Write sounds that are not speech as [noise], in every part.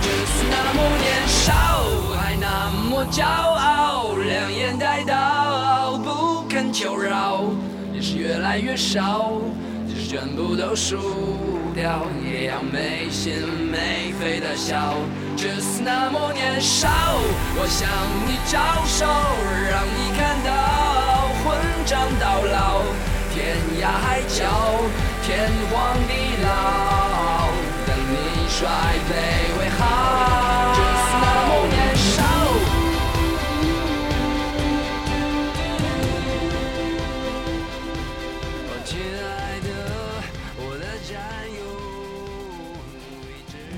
就是那么年少，还那么骄傲，两眼带刀，不肯求饶，也是越来越少，即使全部都输掉，也要没心没肺的笑。就是那么年少，我向你招手，让你看到混账到老，天涯海角，天荒地老，等你衰卑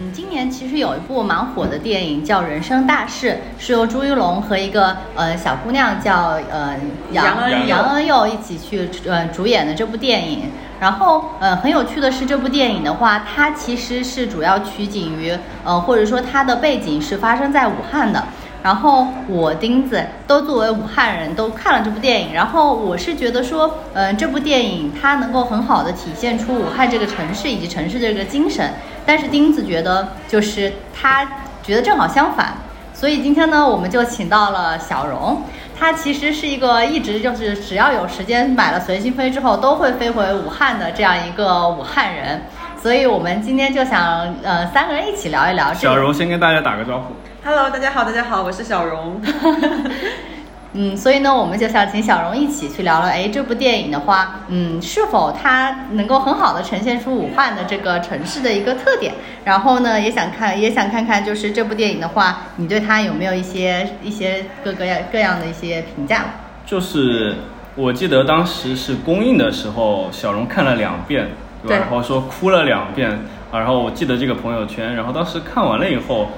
嗯，今年其实有一部蛮火的电影叫《人生大事》，是由朱一龙和一个呃小姑娘叫呃杨恩杨恩佑一起去呃主演的这部电影。然后呃很有趣的是，这部电影的话，它其实是主要取景于呃或者说它的背景是发生在武汉的。然后我钉子都作为武汉人都看了这部电影，然后我是觉得说，嗯、这部电影它能够很好的体现出武汉这个城市以及城市的这个精神，但是钉子觉得就是他觉得正好相反，所以今天呢，我们就请到了小荣，他其实是一个一直就是只要有时间买了随心飞之后都会飞回武汉的这样一个武汉人，所以我们今天就想呃三个人一起聊一聊这个小荣先跟大家打个招呼。Hello，大家好，大家好，我是小荣。[laughs] 嗯，所以呢，我们就想请小荣一起去聊聊，哎，这部电影的话，嗯，是否它能够很好的呈现出武汉的这个城市的一个特点？然后呢，也想看，也想看看，就是这部电影的话，你对它有没有一些一些各个样各样的一些评价？就是我记得当时是公映的时候，小荣看了两遍，对吧？对然后说哭了两遍，啊然后我记得这个朋友圈，然后当时看完了以后，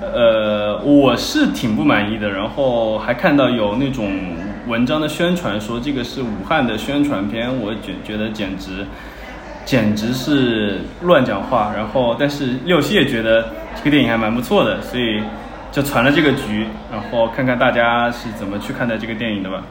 呃，我是挺不满意的，然后还看到有那种文章的宣传说这个是武汉的宣传片，我觉觉得简直。简直是乱讲话，然后但是六七也觉得这个电影还蛮不错的，所以就传了这个局，然后看看大家是怎么去看待这个电影的吧。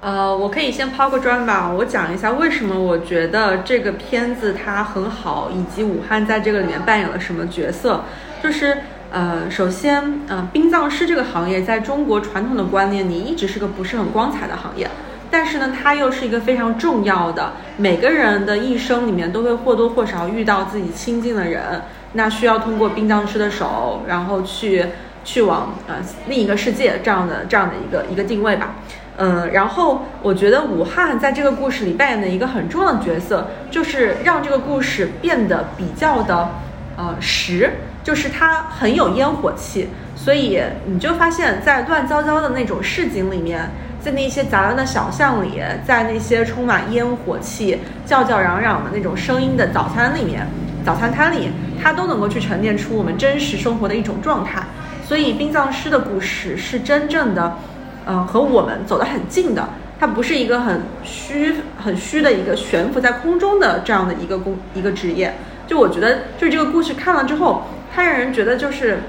呃，我可以先抛个砖吧，我讲一下为什么我觉得这个片子它很好，以及武汉在这个里面扮演了什么角色。就是呃，首先，呃，殡葬师这个行业在中国传统的观念里一直是个不是很光彩的行业，但是呢，它又是一个非常重要的，每个人的一生里面都会或多或少遇到自己亲近的人，那需要通过殡葬师的手，然后去去往呃另一个世界这样的这样的一个一个定位吧。嗯，然后我觉得武汉在这个故事里扮演的一个很重要的角色，就是让这个故事变得比较的呃实，就是它很有烟火气，所以你就发现，在乱糟糟的那种市井里面，在那些杂乱的小巷里，在那些充满烟火气、叫叫嚷嚷的那种声音的早餐里面，早餐摊里，它都能够去沉淀出我们真实生活的一种状态。所以殡葬师的故事是真正的。呃，和我们走得很近的，它不是一个很虚、很虚的一个悬浮在空中的这样的一个工一个职业。就我觉得，就是这个故事看了之后，它让人觉得就是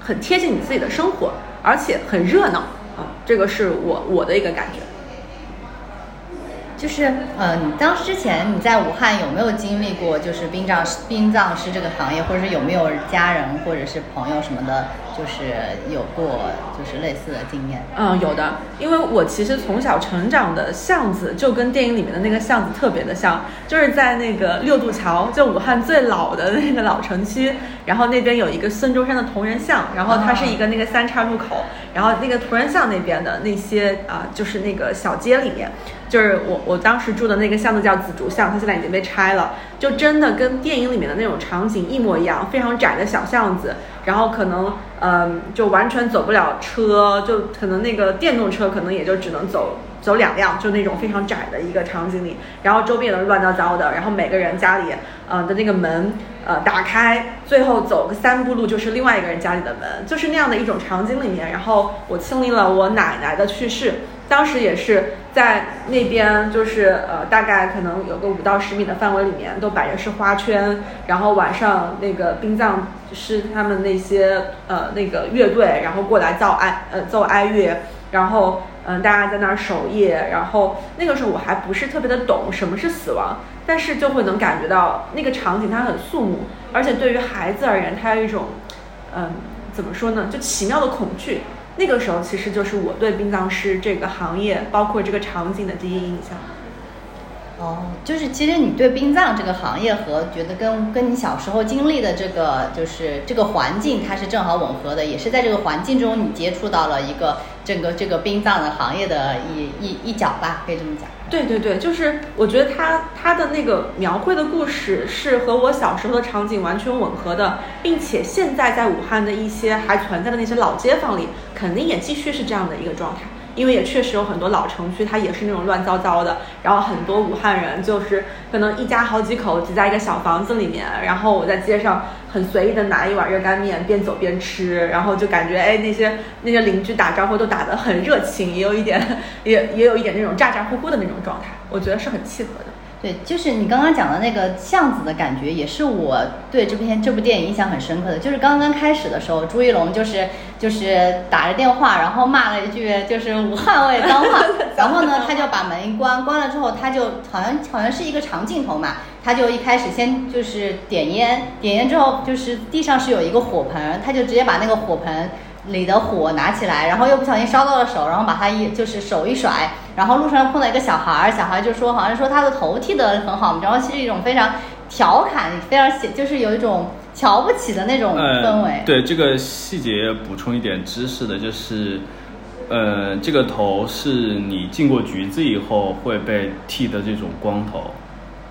很贴近你自己的生活，而且很热闹啊、这个是我我的一个感觉。就是呃，你当之前你在武汉有没有经历过就是殡葬殡葬师这个行业，或者是有没有家人或者是朋友什么的，就是有过就是类似的经验？嗯，有的，因为我其实从小成长的巷子就跟电影里面的那个巷子特别的像，就是在那个六渡桥，就武汉最老的那个老城区，然后那边有一个孙中山的铜人像，然后它是一个那个三岔路口，然后那个铜人像那边的那些啊、就是那个小街里面，就是我我当时住的那个巷子叫紫竹巷，它现在已经被拆了，就真的跟电影里面的那种场景一模一样，非常窄的小巷子，然后可能嗯就完全走不了车，就可能那个电动车可能也就只能走走两辆，就那种非常窄的一个场景里，然后周边都是乱糟糟的，然后每个人家里呃的那个门呃打开，最后走个三步路就是另外一个人家里的门，就是那样的一种场景里面，然后我经历了我奶奶的去世。当时也是在那边，就是呃，大概可能有个五到十米的范围里面，都摆着是花圈，然后晚上那个殡葬师他们那些呃那个乐队，然后过来奏哀呃奏哀乐，然后嗯、大家在那儿守夜，然后那个时候我还不是特别的懂什么是死亡，但是就会能感觉到那个场景它很肃穆，而且对于孩子而言，它有一种嗯，怎么说呢，就奇妙的恐惧。这个时候其实就是我对殡葬师这个行业，包括这个场景的第一印象。哦，就是其实你对殡葬这个行业和觉得跟跟你小时候经历的这个就是这个环境，它是正好吻合的，也是在这个环境中你接触到了一个整个这个殡葬的行业的一一一角吧，可以这么讲。对对对，就是我觉得他他的那个描绘的故事是和我小时候的场景完全吻合的，并且现在在武汉的一些还存在的那些老街坊里，肯定也继续是这样的一个状态。因为也确实有很多老城区，它也是那种乱糟糟的。然后很多武汉人就是可能一家好几口挤在一个小房子里面，然后我在街上很随意的拿一碗热干面，边走边吃，然后就感觉哎那些那些邻居打招呼都打得很热情，也有一点也也有一点那种咋咋呼呼的那种状态，我觉得是很契合的。对，就是你刚刚讲的那个巷子的感觉，也是我对这篇这部电影印象很深刻的。就是刚刚开始的时候，朱一龙就是就是打着电话，然后骂了一句就是武汉味脏话，[laughs] 然后呢他就把门一关，关了之后他就好像好像是一个长镜头嘛，他就一开始先就是点烟，点烟之后就是地上是有一个火盆，他就直接把那个火盆。里的火拿起来，然后又不小心烧到了手，然后把他一就是手一甩，然后路上碰到一个小孩儿，小孩就说好像说他的头剃得很好，然后其实一种非常调侃，非常写，就是有一种瞧不起的那种氛围。对这个细节补充一点知识的，就是，呃，这个头是你进过局子以后会被剃的这种光头，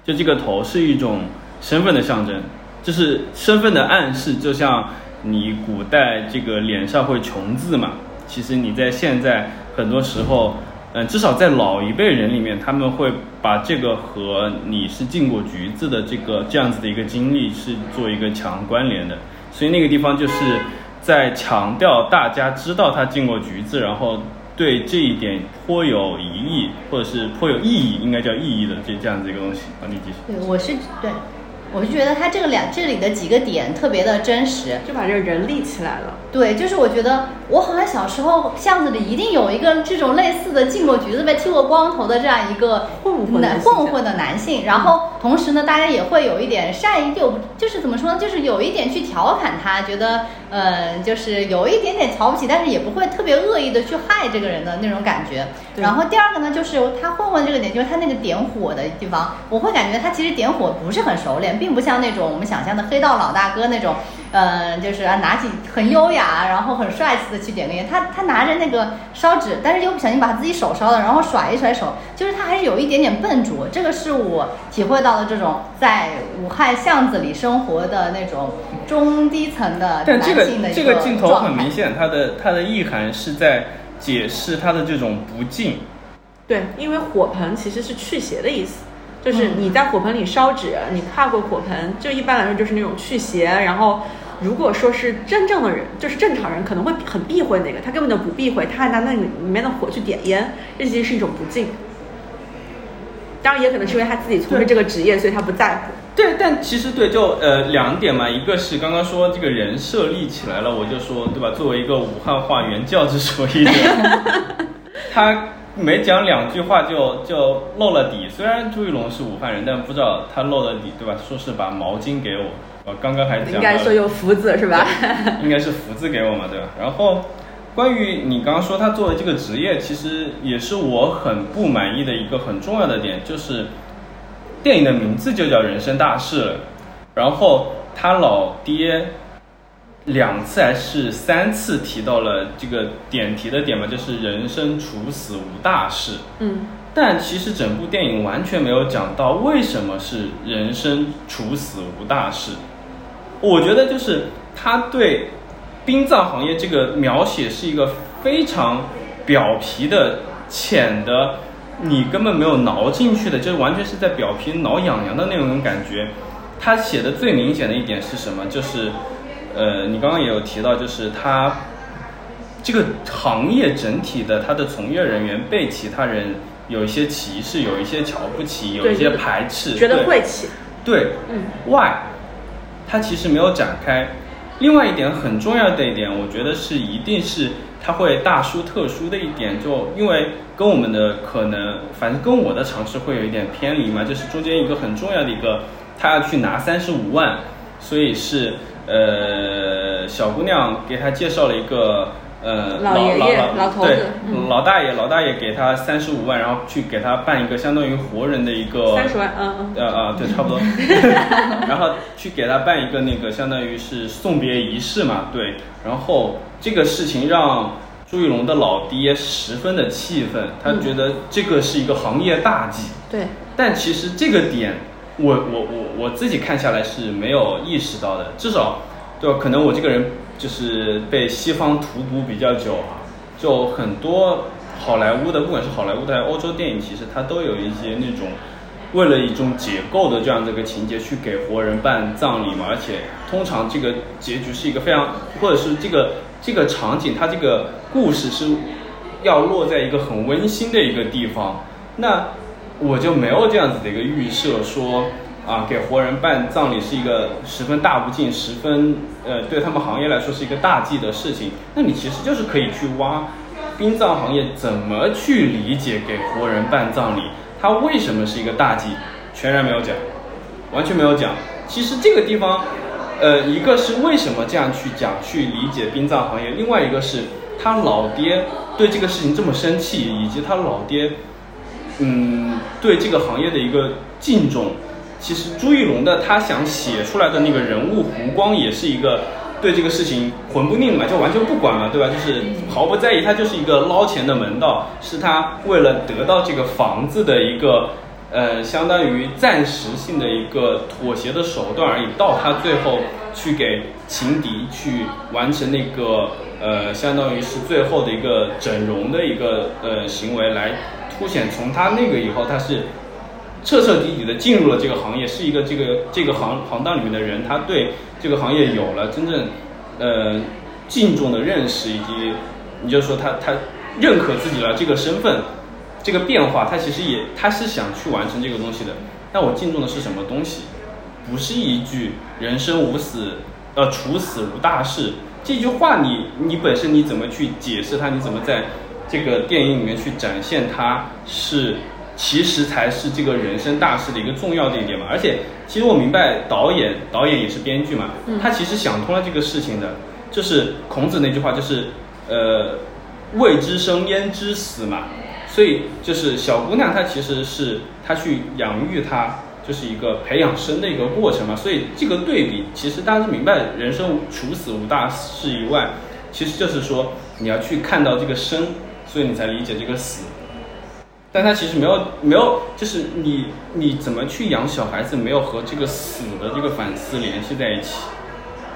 就这个头是一种身份的象征，就是身份的暗示，就像。你古代这个脸上会穷字嘛？其实你在现在很多时候，嗯，至少在老一辈人里面，他们会把这个和你是进过局子的这个这样子的一个经历是做一个强关联的。所以那个地方就是在强调大家知道他进过局子，然后对这一点颇有疑义，或者是颇有意义，应该叫意义的这这样子一个东西。啊，你继续。对，我是对。我是觉得他这个两这里的几个点特别的真实，就把这个人立起来了。对，就是我觉得我好像小时候巷子里一定有一个这种类似的进过局子被剃过光头的这样一个混混混混的男性。然后同时呢，大家也会有一点善意，就就是怎么说呢，就是有一点去调侃他，觉得呃，就是有一点点瞧不起，但是也不会特别恶意的去害这个人的那种感觉。然后第二个呢，就是他混混这个点，就是他那个点火的地方，我会感觉他其实点火不是很熟练。并不像那种我们想象的黑道老大哥那种，嗯，就是拿起很优雅，然后很帅气的去点个烟。他他拿着那个烧纸，但是又不小心把自己手烧了，然后甩一甩手，就是他还是有一点点笨拙。这个是我体会到的这种在武汉巷子里生活的那种中低层的男性的一个这个镜头很明显，它的它的意涵是在解释他的这种不敬。对，因为火盆其实是去邪的意思。就是你在火盆里烧纸，你跨过火盆，就一般来说就是那种去邪。然后，如果说是真正的人，就是正常人，可能会很避讳那个，他根本就不避讳，他还拿那里面的火去点烟，这其实是一种不敬。当然，也可能是因为他自己从事这个职业，所以他不在乎。对，但其实对，就呃两点嘛，一个是刚刚说这个人设立起来了，我就说对吧？作为一个武汉话原教旨主义者，[laughs] 他。没讲两句话就就露了底，虽然朱一龙是武汉人，但不知道他露了底，对吧？说是把毛巾给我，我刚刚还讲应该说有福字是吧？应该是福字给我嘛，对吧？然后关于你刚刚说他做的这个职业，其实也是我很不满意的一个很重要的点，就是电影的名字就叫《人生大事》，然后他老爹。两次还是三次提到了这个点题的点嘛，就是人生处死无大事。嗯，但其实整部电影完全没有讲到为什么是人生处死无大事。我觉得就是他对殡葬行业这个描写是一个非常表皮的、浅的，你根本没有挠进去的，就是完全是在表皮挠痒痒的那种感觉。他写的最明显的一点是什么？就是。呃，你刚刚也有提到，就是他这个行业整体的他的从业人员被其他人有一些歧视，有一些瞧不起，有一些排斥，觉得晦气。对，嗯，Why？他其实没有展开。另外一点很重要的一点，我觉得是一定是他会大书特书的一点，就因为跟我们的可能，反正跟我的尝试会有一点偏离嘛，就是中间一个很重要的一个，他要去拿三十五万，所以是。呃，小姑娘给他介绍了一个呃老爷爷老老头子老大爷，老大爷给他三十五万，然后去给他办一个相当于活人的一个三十万，嗯嗯，呃呃，对，差不多。[laughs] 然后去给他办一个那个，相当于是送别仪式嘛，对。然后这个事情让朱一龙的老爹十分的气愤，他觉得这个是一个行业大忌。对，但其实这个点，我我我我自己看下来是没有意识到的，至少对吧？可能我这个人就是被西方荼毒比较久啊，就很多好莱坞的，不管是好莱坞的还是欧洲电影，其实它都有一些那种为了一种解构的这样的一个情节去给活人办葬礼嘛，而且通常这个结局是一个非常，或者是这个这个场景，它这个故事是要落在一个很温馨的一个地方，那我就没有这样子的一个预设说。啊，给活人办葬礼是一个十分大不敬、十分呃对他们行业来说是一个大忌的事情。那你其实就是可以去挖殡葬行业怎么去理解给活人办葬礼，它为什么是一个大忌，全然没有讲，完全没有讲。其实这个地方，呃，一个是为什么这样去讲去理解殡葬行业，另外一个是他老爹对这个事情这么生气，以及他老爹嗯对这个行业的一个敬重。其实朱一龙的他想写出来的那个人物胡光也是一个对这个事情魂不吝嘛，就完全不管嘛，对吧？就是毫不在意，他就是一个捞钱的门道，是他为了得到这个房子的一个呃，相当于暂时性的一个妥协的手段而已。到他最后去给情敌去完成那个呃，相当于是最后的一个整容的一个呃行为，来凸显从他那个以后他是。彻彻底底的进入了这个行业，是一个这个这个行行当里面的人，他对这个行业有了真正呃敬重的认识，以及你就说他他认可自己了这个身份，这个变化，他其实也他是想去完成这个东西的。那我敬重的是什么东西？不是一句“人生无死，呃，处死无大事”这句话你，你本身你怎么去解释它？你怎么在这个电影里面去展现它？是。其实才是这个人生大事的一个重要的一点嘛，而且其实我明白导演，导演也是编剧嘛，他其实想通了这个事情的，就是孔子那句话，就是呃，未知生焉知死嘛，所以就是小姑娘她其实是她去养育她，就是一个培养生的一个过程嘛，所以这个对比其实大家都明白，人生除死无大事以外，其实就是说你要去看到这个生，所以你才理解这个死。但他其实没有没有，就是你你怎么去养小孩子，没有和这个死的这个反思联系在一起。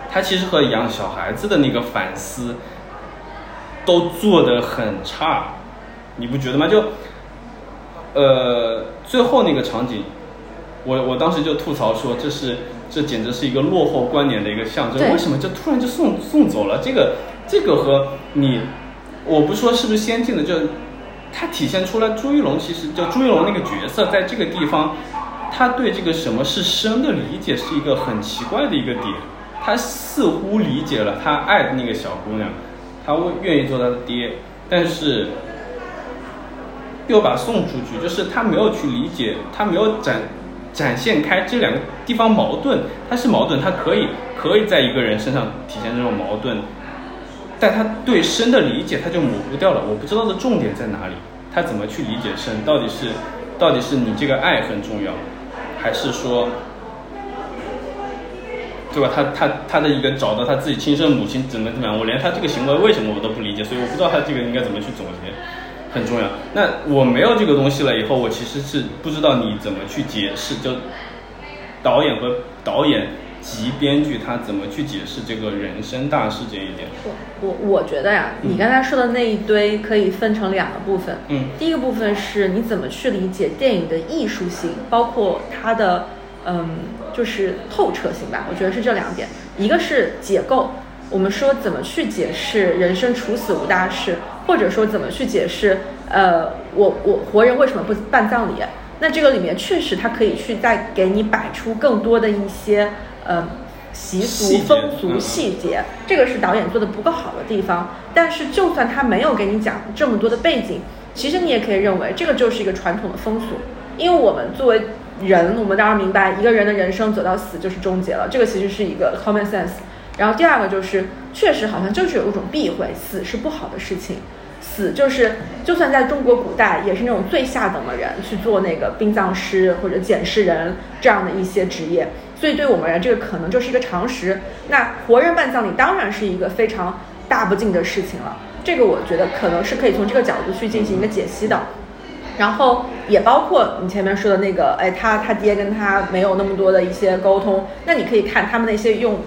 他其实和养小孩子的那个反思都做得很差，你不觉得吗？就呃最后那个场景，我我当时就吐槽说，这是这简直是一个落后观念的一个象征。为什么就突然就送送走了？这个这个和你，我不说是不是先进的，就它体现出来朱一龙其实就朱一龙那个角色在这个地方，他对这个什么是生的理解是一个很奇怪的一个点。他似乎理解了他爱的那个小姑娘，他会愿意做他的爹，但是又把送出去，就是他没有去理解，他没有展展现开这两个地方矛盾，他是矛盾，他可以可以在一个人身上体现这种矛盾，但他对生的理解他就模糊掉了。我不知道的重点在哪里，他怎么去理解生？到底是到底是你这个爱很重要，还是说？对吧？他他他的一个找到他自己亲生母亲怎么怎么样，我连他这个行为为什么我都不理解，所以我不知道他这个应该怎么去总结，很重要。那我没有这个东西了以后，我其实是不知道你怎么去解释，就导演和导演及编剧他怎么去解释这个人生大事这一点。我我我觉得呀，你刚才说的那一堆可以分成两个部分。嗯第一个部分是你怎么去理解电影的艺术性，包括它的嗯，就是透彻性吧。我觉得是这两点，一个是解构，我们说怎么去解释人生处死无大事，或者说怎么去解释呃，我我活人为什么不办葬礼？那这个里面确实它可以去再给你摆出更多的一些呃习俗风俗嗯细节，这个是导演做的不够好的地方。但是就算他没有给你讲这么多的背景，其实你也可以认为这个就是一个传统的风俗，因为我们作为人，我们当然明白一个人的人生走到死就是终结了，这个其实是一个 common sense。然后第二个就是，确实好像就是有一种避讳，死是不好的事情。死就是，就算在中国古代，也是那种最下等的人去做那个殡葬师或者检视人这样的一些职业。所以对我们而言，这个可能就是一个常识。那活人办葬礼当然是一个非常大不敬的事情了。这个我觉得可能是可以从这个角度去进行一个解析的。然后也包括你前面说的那个，哎，他他爹跟他没有那么多的一些沟通，那你可以看他们那些用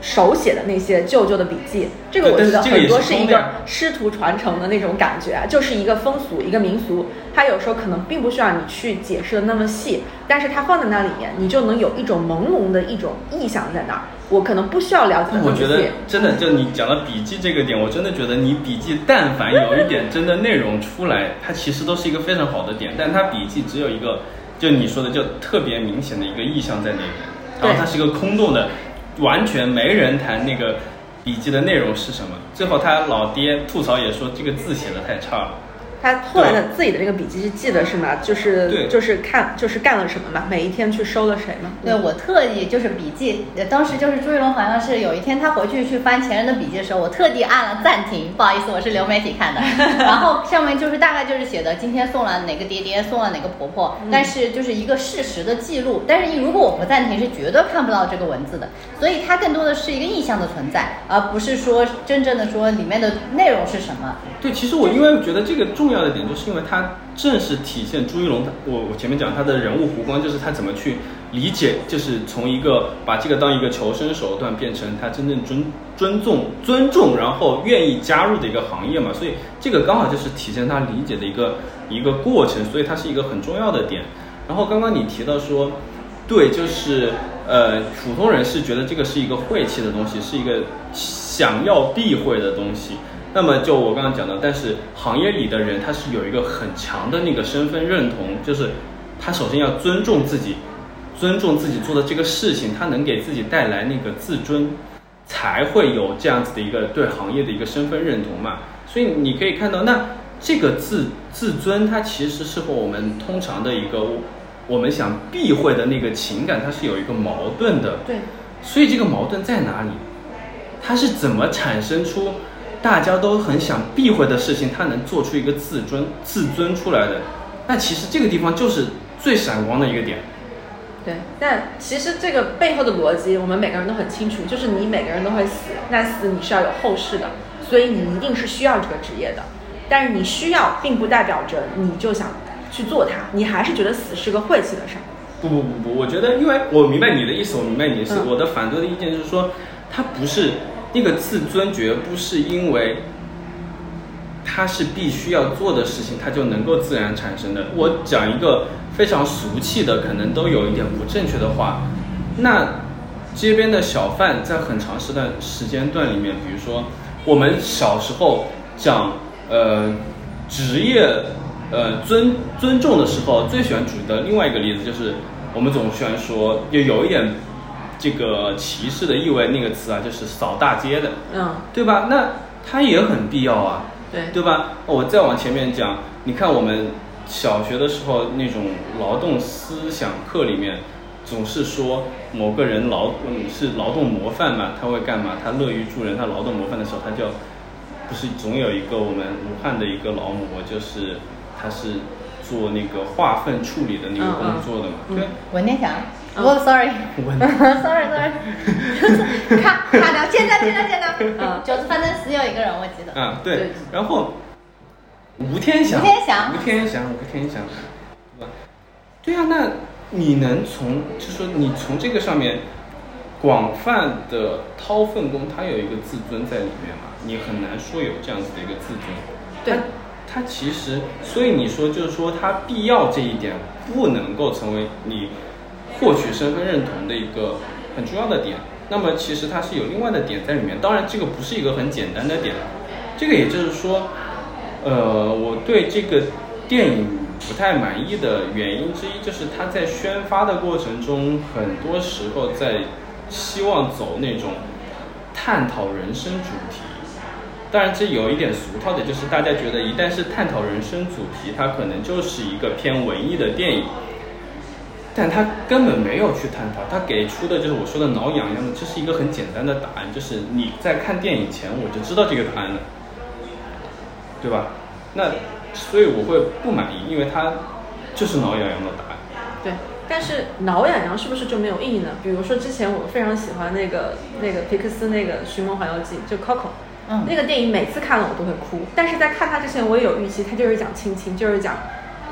手写的那些舅舅的笔记，这个我觉得很多是一个师徒传承的那种感觉，就是一个风俗一个民俗，它有时候可能并不需要你去解释的那么细，但是它放在那里面，你就能有一种朦胧的一种意象在那儿。我可能不需要了解那么我觉得真的，就你讲到笔记这个点，我真的觉得你笔记但凡有一点真的内容出来，它其实都是一个非常好的点。但它笔记只有一个，就你说的就特别明显的一个意象在那边，然后它是一个空洞的，完全没人谈那个笔记的内容是什么。最后他老爹吐槽也说这个字写的太差了。他后来的自己的这个笔记是记得是吗？就是就是看就是干了什么嘛，每一天去收了谁嘛。对我特意就是笔记，当时就是朱一龙好像是有一天他回去去翻前人的笔记的时候，我特地按了暂停，不好意思，我是流媒体看的。[laughs] 然后上面就是大概就是写的今天送了哪个爹爹，送了哪个婆婆，但是就是一个事实的记录。但是如果我不暂停，是绝对看不到这个文字的。所以它更多的是一个意象的存在，而不是说真正的说里面的内容是什么。对，其实我因为觉得这个重重要的点，就是因为它正是体现朱一龙，我我前面讲他的人物弧光，就是他怎么去理解，就是从一个把这个当一个求生手段，变成他真正尊尊重尊重，然后愿意加入的一个行业嘛。所以这个刚好就是体现他理解的一个一个过程，所以它是一个很重要的点。然后刚刚你提到说，对，就是呃，普通人是觉得这个是一个晦气的东西，是一个想要避讳的东西。那么就我刚刚讲的，但是行业里的人他是有一个很强的那个身份认同，就是他首先要尊重自己，尊重自己做的这个事情，他能给自己带来那个自尊，才会有这样子的一个对行业的一个身份认同嘛。所以你可以看到，那这个自自尊，它其实是和我们通常的一个我们想避讳的那个情感，它是有一个矛盾的。对。所以这个矛盾在哪里？它是怎么产生出？大家都很想避讳的事情，他能做出一个自尊、自尊出来的，那其实这个地方就是最闪光的一个点。对，但其实这个背后的逻辑，我们每个人都很清楚，就是你每个人都会死，那死你是要有后事的，所以你一定是需要这个职业的。但是你需要，并不代表着你就想去做它，你还是觉得死是个晦气的事儿。不不不不，我觉得，因为我明白你的意思，我明白你的意思。我的反对的意见就是说，它不是。那个自尊绝不是因为他是必须要做的事情，他就能够自然产生的。我讲一个非常俗气的，可能都有一点不正确的话。那街边的小贩在很长时段时间段里面，比如说我们小时候讲呃职业呃尊尊重的时候，最喜欢举的另外一个例子就是我们总喜欢说，就有一点。这个歧视的意味，那个词啊，就是扫大街的，嗯，对吧？那它也很必要啊，对，对吧？我再往前面讲，你看我们小学的时候那种劳动思想课里面，总是说某个人劳嗯是劳动模范嘛，他会干嘛？他乐于助人，他劳动模范的时候，他就不是总有一个我们武汉的一个劳模，就是他是做那个化粪处理的那个工作的嘛，对，文天祥。哦，sorry，sorry，sorry，咔咔掉，见到见到见到，嗯，就是反正是有一个人，我记得。嗯，对。然后吴天祥，吴天祥，吴天祥，吴天祥，对吧？对啊，那你能从，就说你从这个上面广泛的掏粪工，他有一个自尊在里面嘛？你很难说有这样子的一个自尊。对。他其实，所以你说就是说他必要这一点不能够成为你。获取身份认同的一个很重要的点，那么其实它是有另外的点在里面。当然，这个不是一个很简单的点。这个也就是说，呃，我对这个电影不太满意的原因之一，就是它在宣发的过程中，很多时候在希望走那种探讨人生主题。当然，这有一点俗套的，就是大家觉得一旦是探讨人生主题，它可能就是一个偏文艺的电影。但他根本没有去探讨，他给出的就是我说的挠痒痒的，这是一个很简单的答案，就是你在看电影前我就知道这个答案了，对吧？那所以我会不满意，因为他就是挠痒痒的答案。对，但是挠痒痒是不是就没有意义呢？比如说之前我非常喜欢那个那个皮克斯那个《寻梦环游记》，就 Coco，嗯那个电影每次看了我都会哭，但是在看它之前我也有预期，它就是讲亲情，就是讲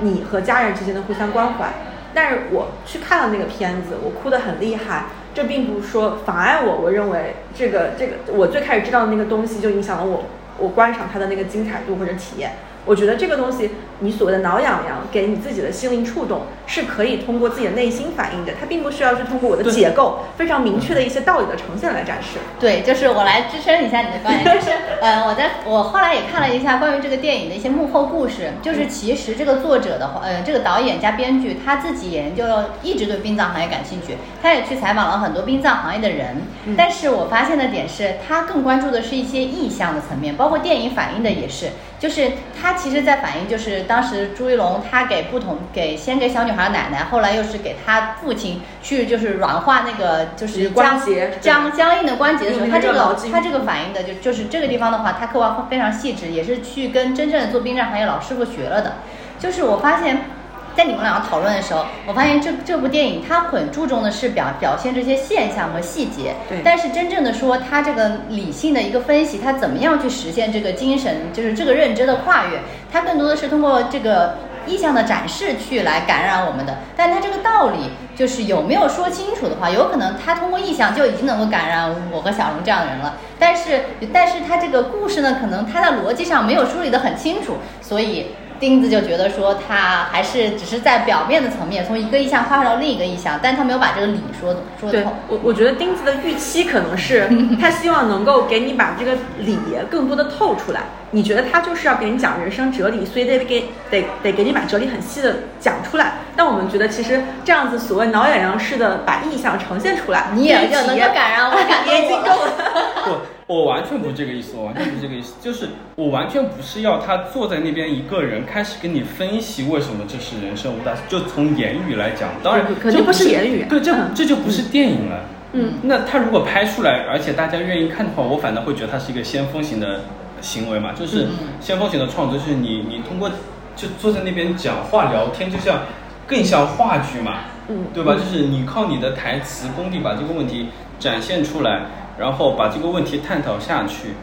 你和家人之间的互相关怀。但是我去看了那个片子，我哭得很厉害，这并不是说妨碍我，我认为这个这个我最开始知道的那个东西就影响了我我观赏它的那个精彩度或者体验。我觉得这个东西，你所谓的挠痒痒，给你自己的心灵触动，是可以通过自己的内心反应的，它并不需要去通过我的对解构非常明确的一些道理的呈现来展示。对，就是我来支撑一下你的观点，就是呃，我在我后来也看了一下关于这个电影的一些幕后故事，就是其实这个作者的话，呃，这个导演加编剧他自己研究一直对殡葬行业感兴趣，他也去采访了很多殡葬行业的人，但是我发现的点是他更关注的是一些意象的层面，包括电影反映的也是，就是他其实在反映就是当时朱一龙他给不同给先给小女孩奶奶，后来又是给他父亲去就是软化那个就是僵关节僵僵硬的关节的时候，他这个他这个反映的就就是这个地方的话，他刻画非常细致，也是去跟真正的做殡葬行业老师傅学了的。就是我发现，在你们两个讨论的时候，我发现这这部电影它很注重的是表表现这些现象和细节，对但是真正的说它这个理性的一个分析，它怎么样去实现这个精神，就是这个认知的跨越，它更多的是通过这个。意象的展示去来感染我们的，但它这个道理就是有没有说清楚的话，有可能它通过意象就已经能够感染我和小荣这样的人了。但是，但是他这个故事呢，可能他在逻辑上没有梳理得很清楚，所以钉子就觉得说他还是只是在表面的层面，从一个意象跨到另一个意象，但他没有把这个理说说对透。我，我觉得钉子的预期可能是他希望能够给你把这个理更多的透出来。你觉得他就是要给你讲人生哲理，所以得给得得给你把哲理很细的讲出来。但我们觉得其实这样子所谓挠痒痒式的把意象呈现出来，你也就能够感染我，感动也已经我够了。不，我完全不是这个意思，我完全不是这个意思，就是我完全不是要他坐在那边一个人开始跟你分析为什么这是人生无大，就从言语来讲，当然肯定不这不是言语对，这嗯这就不是电影了。嗯，那他如果拍出来，而且大家愿意看的话，我反倒会觉得他是一个先锋型的行为嘛，就是嗯先锋型的创作，就是你你通过就坐在那边讲话聊天，就像更像话剧嘛，嗯对吧？就是你靠你的台词功底把这个问题展现出来，然后把这个问题探讨下去。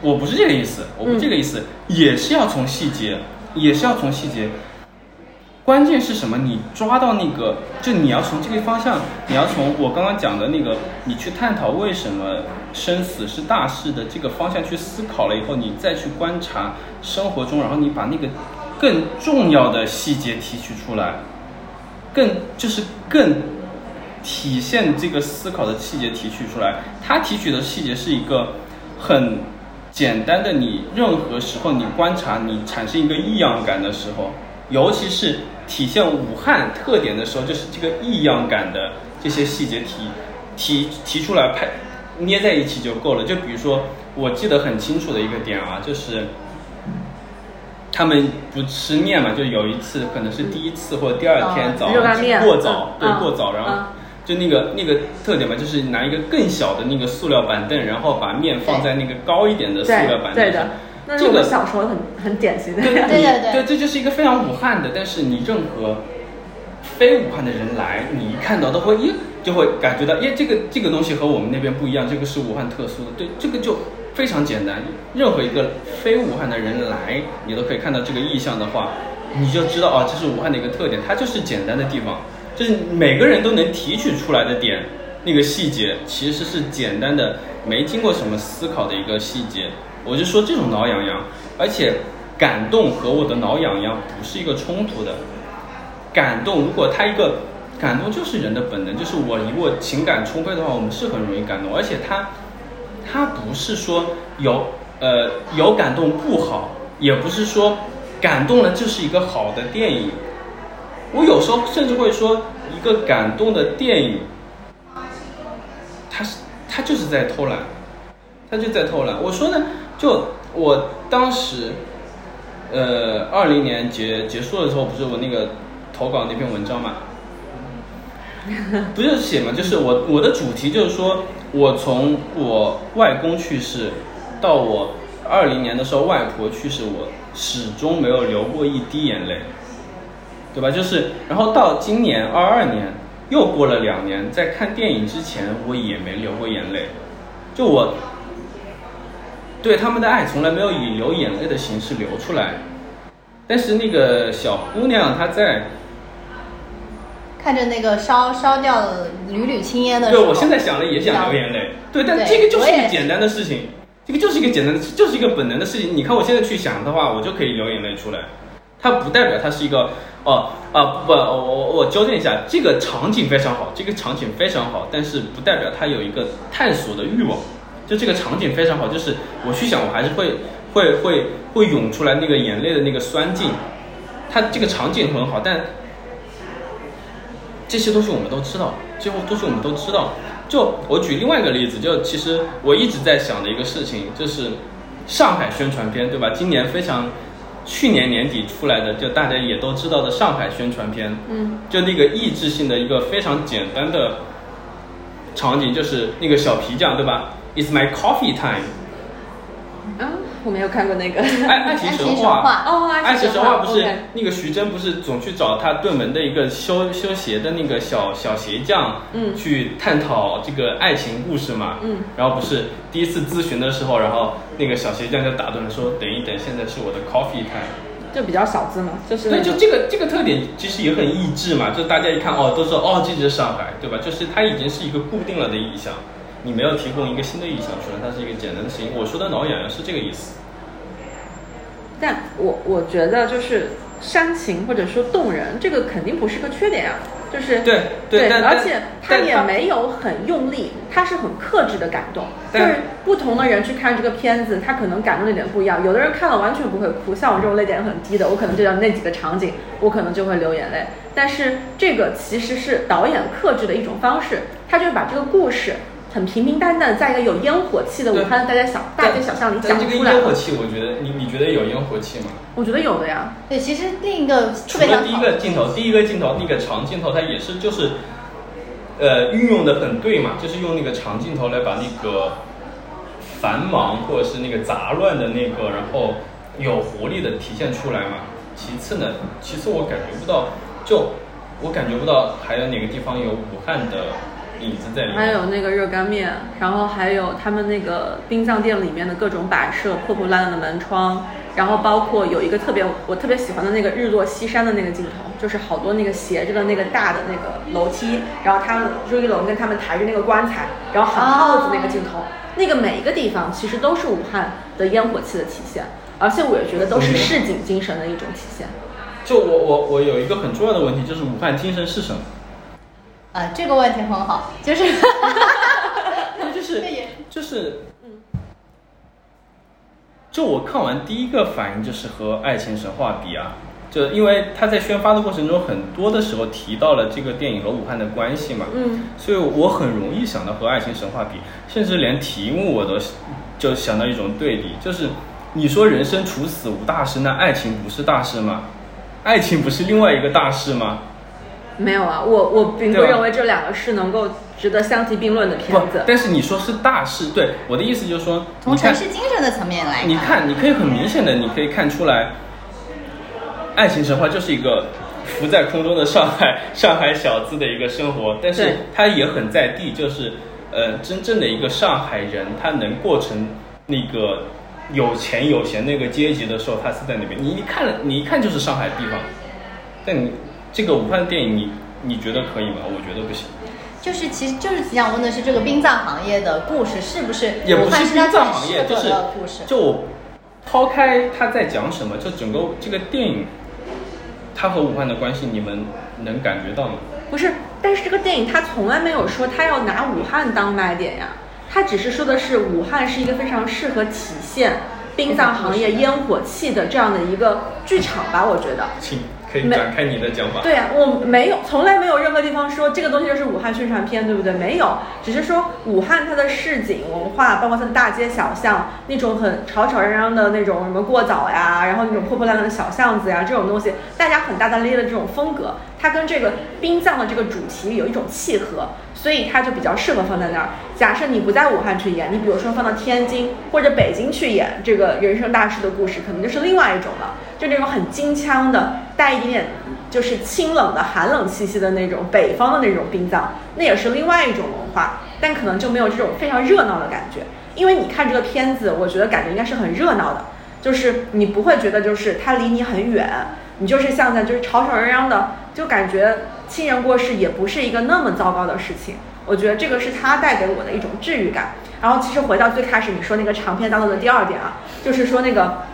我不是这个意思，我不是这个意思，也是要从细节，也是要从细节。关键是什么？你抓到那个，就你要从这个方向，你要从我刚刚讲的那个，你去探讨为什么生死是大事的这个方向去思考了以后，你再去观察生活中，然后你把那个更重要的细节提取出来，更就是更体现这个思考的细节提取出来。他提取的细节是一个很简单的，你任何时候你观察你产生一个异样感的时候，尤其是体现武汉特点的时候，就是这个异样感的这些细节提提提出来拍捏在一起就够了。就比如说，我记得很清楚的一个点啊，就是他们不吃面嘛，就有一次可能是第一次或者第二天哦早过早，对过早，然后嗯就那个那个特点嘛，就是拿一个更小的那个塑料板凳，然后把面放在那个高一点的塑料板凳上对对的。，那是这个我们小时候很很典型的。对对对对对，这就是一个非常武汉的，但是你任何非武汉的人来，你一看到都会，耶，就会感觉到，耶，这个这个东西和我们那边不一样，这个是武汉特殊的，对，这个就非常简单。任何一个非武汉的人来，你都可以看到这个意象的话，你就知道啊，这是武汉的一个特点，它就是简单的地方，就是每个人都能提取出来的点，那个细节其实是简单的，没经过什么思考的一个细节。我就说这种挠痒痒，而且感动和我的挠痒痒不是一个冲突的。感动，如果他一个感动就是人的本能，就是我如果情感充沛的话，我们是很容易感动，而且他他不是说有呃有感动不好，也不是说感动了就是一个好的电影。我有时候甚至会说，一个感动的电影，他是他就是在偷懒，他就在偷懒。我说呢，就我当时，呃，二零年结结束的时候，不是我那个投稿那篇文章嘛，不是写嘛，就是我我的主题就是说，我从我外公去世到我二零年的时候外婆去世，我始终没有流过一滴眼泪，对吧？就是然后到今年二二年又过了两年，在看电影之前我也没流过眼泪，就我对他们的爱从来没有以流眼泪的形式流出来，但是那个小姑娘她在。看着那个烧烧掉的缕缕青烟的时候，对我现在想了也想流眼泪。对，但这个就是一个简单的事情，这个就是一个简单的，就是一个本能的事情。你看我现在去想的话，我就可以流眼泪出来。它不代表它是一个哦啊不，我我我纠正一下，这个场景非常好，这个场景非常好，但是不代表它有一个探索的欲望。就这个场景非常好，就是我去想，我还是会会会会涌出来那个眼泪的那个酸劲。它这个场景很好，但。这些都是我们都知道，几乎都是我们都知道。就我举另外一个例子，就其实我一直在想的一个事情，就是上海宣传片，对吧？今年非常，去年年底出来的，就大家也都知道的上海宣传片，嗯，就那个意志性的一个非常简单的场景，就是那个小皮匠，对吧？It's my coffee time。嗯。我没有看过那个《爱爱情神话》哦，《爱情神话》不是那个徐峥不是总去找他对门的一个修修鞋的那个小小鞋匠，嗯，去探讨这个爱情故事嘛，嗯，然后不是第一次咨询的时候，然后那个小鞋匠就打断了说：“等一等，现在是我的 coffee time。”就比较小资嘛，就是对，就这个这个特点其实也很意志嘛，就大家一看哦，都说哦，这就是上海，对吧？就是它已经是一个固定了的意象。你没有提供一个新的意象出来，它是一个简单的事情。我说的挠痒痒是这个意思。但我我觉得就是煽情或者说动人，这个肯定不是个缺点啊。就是对对，而且他也没有很用力，他是很克制的感动。就是不同的人去看这个片子，他可能感动的点不一样。有的人看了完全不会哭，像我这种泪点很低的，我可能就要那几个场景，我可能就会流眼泪。但是这个其实是导演克制的一种方式，他就把这个故事。很平平淡淡，在一个有烟火气的武汉大街小大街小巷里讲出来。这个烟火气，我觉得你你觉得有烟火气吗？我觉得有的呀。对，其实另一个除了第一个镜头，第一个镜头那个长镜头，它也是就是，呃，运用的很对嘛，就是用那个长镜头来把那个繁忙或者是那个杂乱的那个，然后有活力的体现出来嘛。其次呢，其次我感觉不到，就我感觉不到还有哪个地方有武汉的。还有那个热干面，然后还有他们那个殡葬店里面的各种摆设，破破烂烂的门窗，然后包括有一个特别我特别喜欢的那个日落西山的那个镜头，就是好多那个斜着的那个大的那个楼梯，然后他们朱一龙跟他们抬着那个棺材，然后喊耗子那个镜头，那个每一个地方其实都是武汉的烟火气的体现，而且我也觉得都是市井精神的一种体现。就我我我有一个很重要的问题，就是武汉精神是什么？啊，这个问题很好，就是，[laughs] 就是，就是，嗯，就我看完第一个反应就是和《爱情神话》比啊，就因为他在宣发的过程中很多的时候提到了这个电影和武汉的关系嘛，嗯，所以我很容易想到和《爱情神话》比，甚至连题目我都就想到一种对比，就是你说人生除死无大事，那爱情不是大事吗？爱情不是另外一个大事吗？没有啊，我我并不认为这两个是能够值得相提并论的片子。但是你说是大事，对我的意思就是说，从城市精神的层面来，你看，你可以很明显的，你可以看出来，《爱情神话》就是一个浮在空中的上海上海小资的一个生活，但是它也很在地，就是呃，真正的一个上海人，他能过成那个有钱有闲那个阶级的时候，他是在那边。你一看，你一看就是上海地方，但你。这个武汉电影，你你觉得可以吗？我觉得不行。就是，其实就是想问的是，这个殡葬行业的故事是不是也不是殡葬行业，就是就抛开他在讲什么，就整个这个电影，他和武汉的关系，你们能感觉到吗？不是，但是这个电影它从来没有说他要拿武汉当卖点呀，他只是说的是武汉是一个非常适合体现殡葬行业烟火气的这样的一个剧场吧，我觉得。请。可以展开你的讲法。对呀、我没有，从来没有任何地方说这个东西就是武汉宣传片，对不对？没有，只是说武汉它的市井文化，包括它的大街小巷，那种很吵吵嚷嚷的那种什么过早呀，然后那种破破烂烂的小巷子呀，这种东西，大家很大大咧咧的这种风格，它跟这个殡葬的这个主题有一种契合，所以它就比较适合放在那儿。假设你不在武汉去演，你比如说放到天津或者北京去演这个人生大事的故事，可能就是另外一种了，就那种很京腔的，带一点点就是清冷的寒冷气息的那种北方的那种殡葬，那也是另外一种文化，但可能就没有这种非常热闹的感觉。因为你看这个片子，我觉得感觉应该是很热闹的，就是你不会觉得就是它离你很远，你就是像在就是吵吵嚷嚷的，就感觉亲人过世也不是一个那么糟糕的事情。我觉得这个是它带给我的一种治愈感。然后其实回到最开始你说那个长篇当中的第二点啊，就是说那个，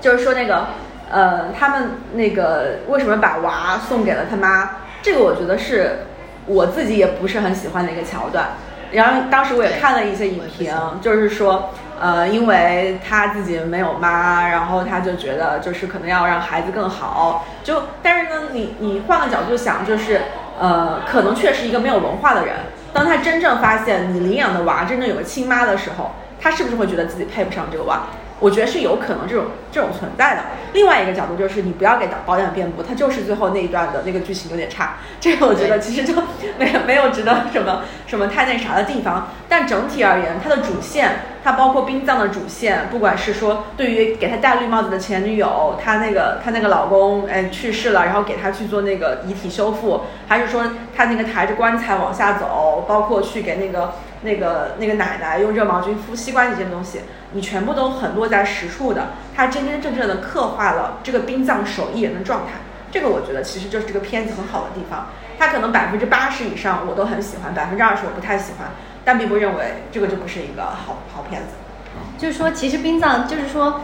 就是说那个，呃，他们那个为什么把娃送给了他妈？这个我觉得是我自己也不是很喜欢的一个桥段。然后当时我也看了一些影评，就是说，呃，因为他自己没有妈，然后他就觉得就是可能要让孩子更好。就但是呢，你你换个角度想，就是呃，可能确实一个没有文化的人，当他真正发现你领养的娃真正有个亲妈的时候，他是不是会觉得自己配不上这个娃？我觉得是有可能这种这种存在的。另外一个角度就是你不要给导导演辩驳，他就是最后那一段的那个剧情有点差，这个我觉得其实就没有没有值得什么什么太那啥的地方。但整体而言，它的主线，它包括殡葬的主线，不管是说对于给他戴绿帽子的前女友，她那个她那个老公哎去世了，然后给他去做那个遗体修复，还是说他那个抬着棺材往下走，包括去给那个那个那个奶奶用热毛巾敷膝关节这些东西，你全部都很落在实处的，它真真正正的刻画了这个殡葬手艺人的状态。这个我觉得其实就是这个片子很好的地方，它可能百分之八十以上我都很喜欢，百分之二十我不太喜欢，但并不认为这个就不是一个好好片子。就是说，其实殡葬就是说，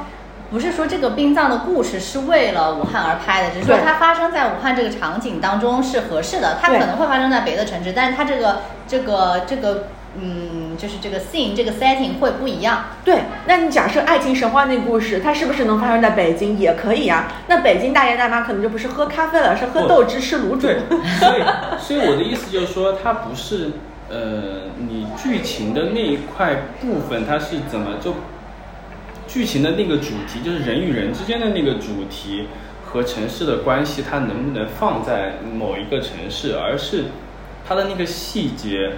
不是说这个殡葬的故事是为了武汉而拍的，只是说它发生在武汉这个场景当中是合适的。它可能会发生在别的城市，但是它这个这个这个嗯，就是这个 scene 这个 setting 会不一样。对，那你假设爱情神话那故事，它是不是能发生在北京？也可以啊、那北京大爷大妈可能就不是喝咖啡了，是喝豆汁吃卤煮。对，所以所以我的意思就是说，它不是呃，你剧情的那一块部分，它是怎么就剧情的那个主题，就是人与人之间的那个主题和城市的关系，它能不能放在某一个城市，而是它的那个细节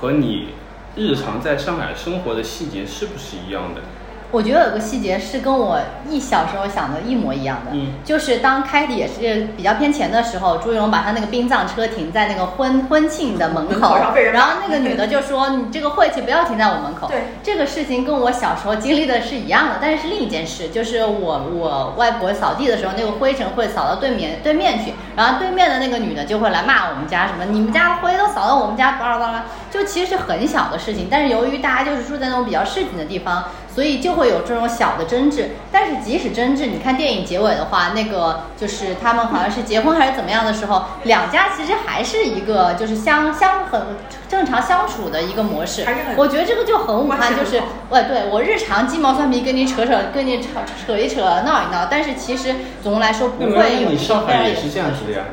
和你日常在上海生活的细节是不是一样的？我觉得有个细节是跟我一小时候想的一模一样的，嗯。就是当开的也是比较偏前的时候，朱一龙把他那个殡葬车停在那个婚婚庆的门门口然后那个女的就说：“你这个晦气不要停在我门口。”对，这个事情跟我小时候经历的是一样的，但是是另一件事，就是我我外婆扫地的时候，那个灰尘会扫到对面对面去，然后对面的那个女的就会来骂我们家什么，你们家灰都扫到我们家，巴拉巴拉，就其实是很小的事情，但是由于大家就是住在那种比较市井的地方，所以就会有这种小的争执。但是即使争执，你看电影结尾的话，那个就是他们好像是结婚还是怎么样的时候，两家其实还是一个就是相相很正常相处的一个模式。我觉得这个就很武汉，就是好我对我日常鸡毛蒜皮跟你扯扯，跟你扯扯一扯闹一闹，但是其实总的来说不会有那你上海也是这样子的呀。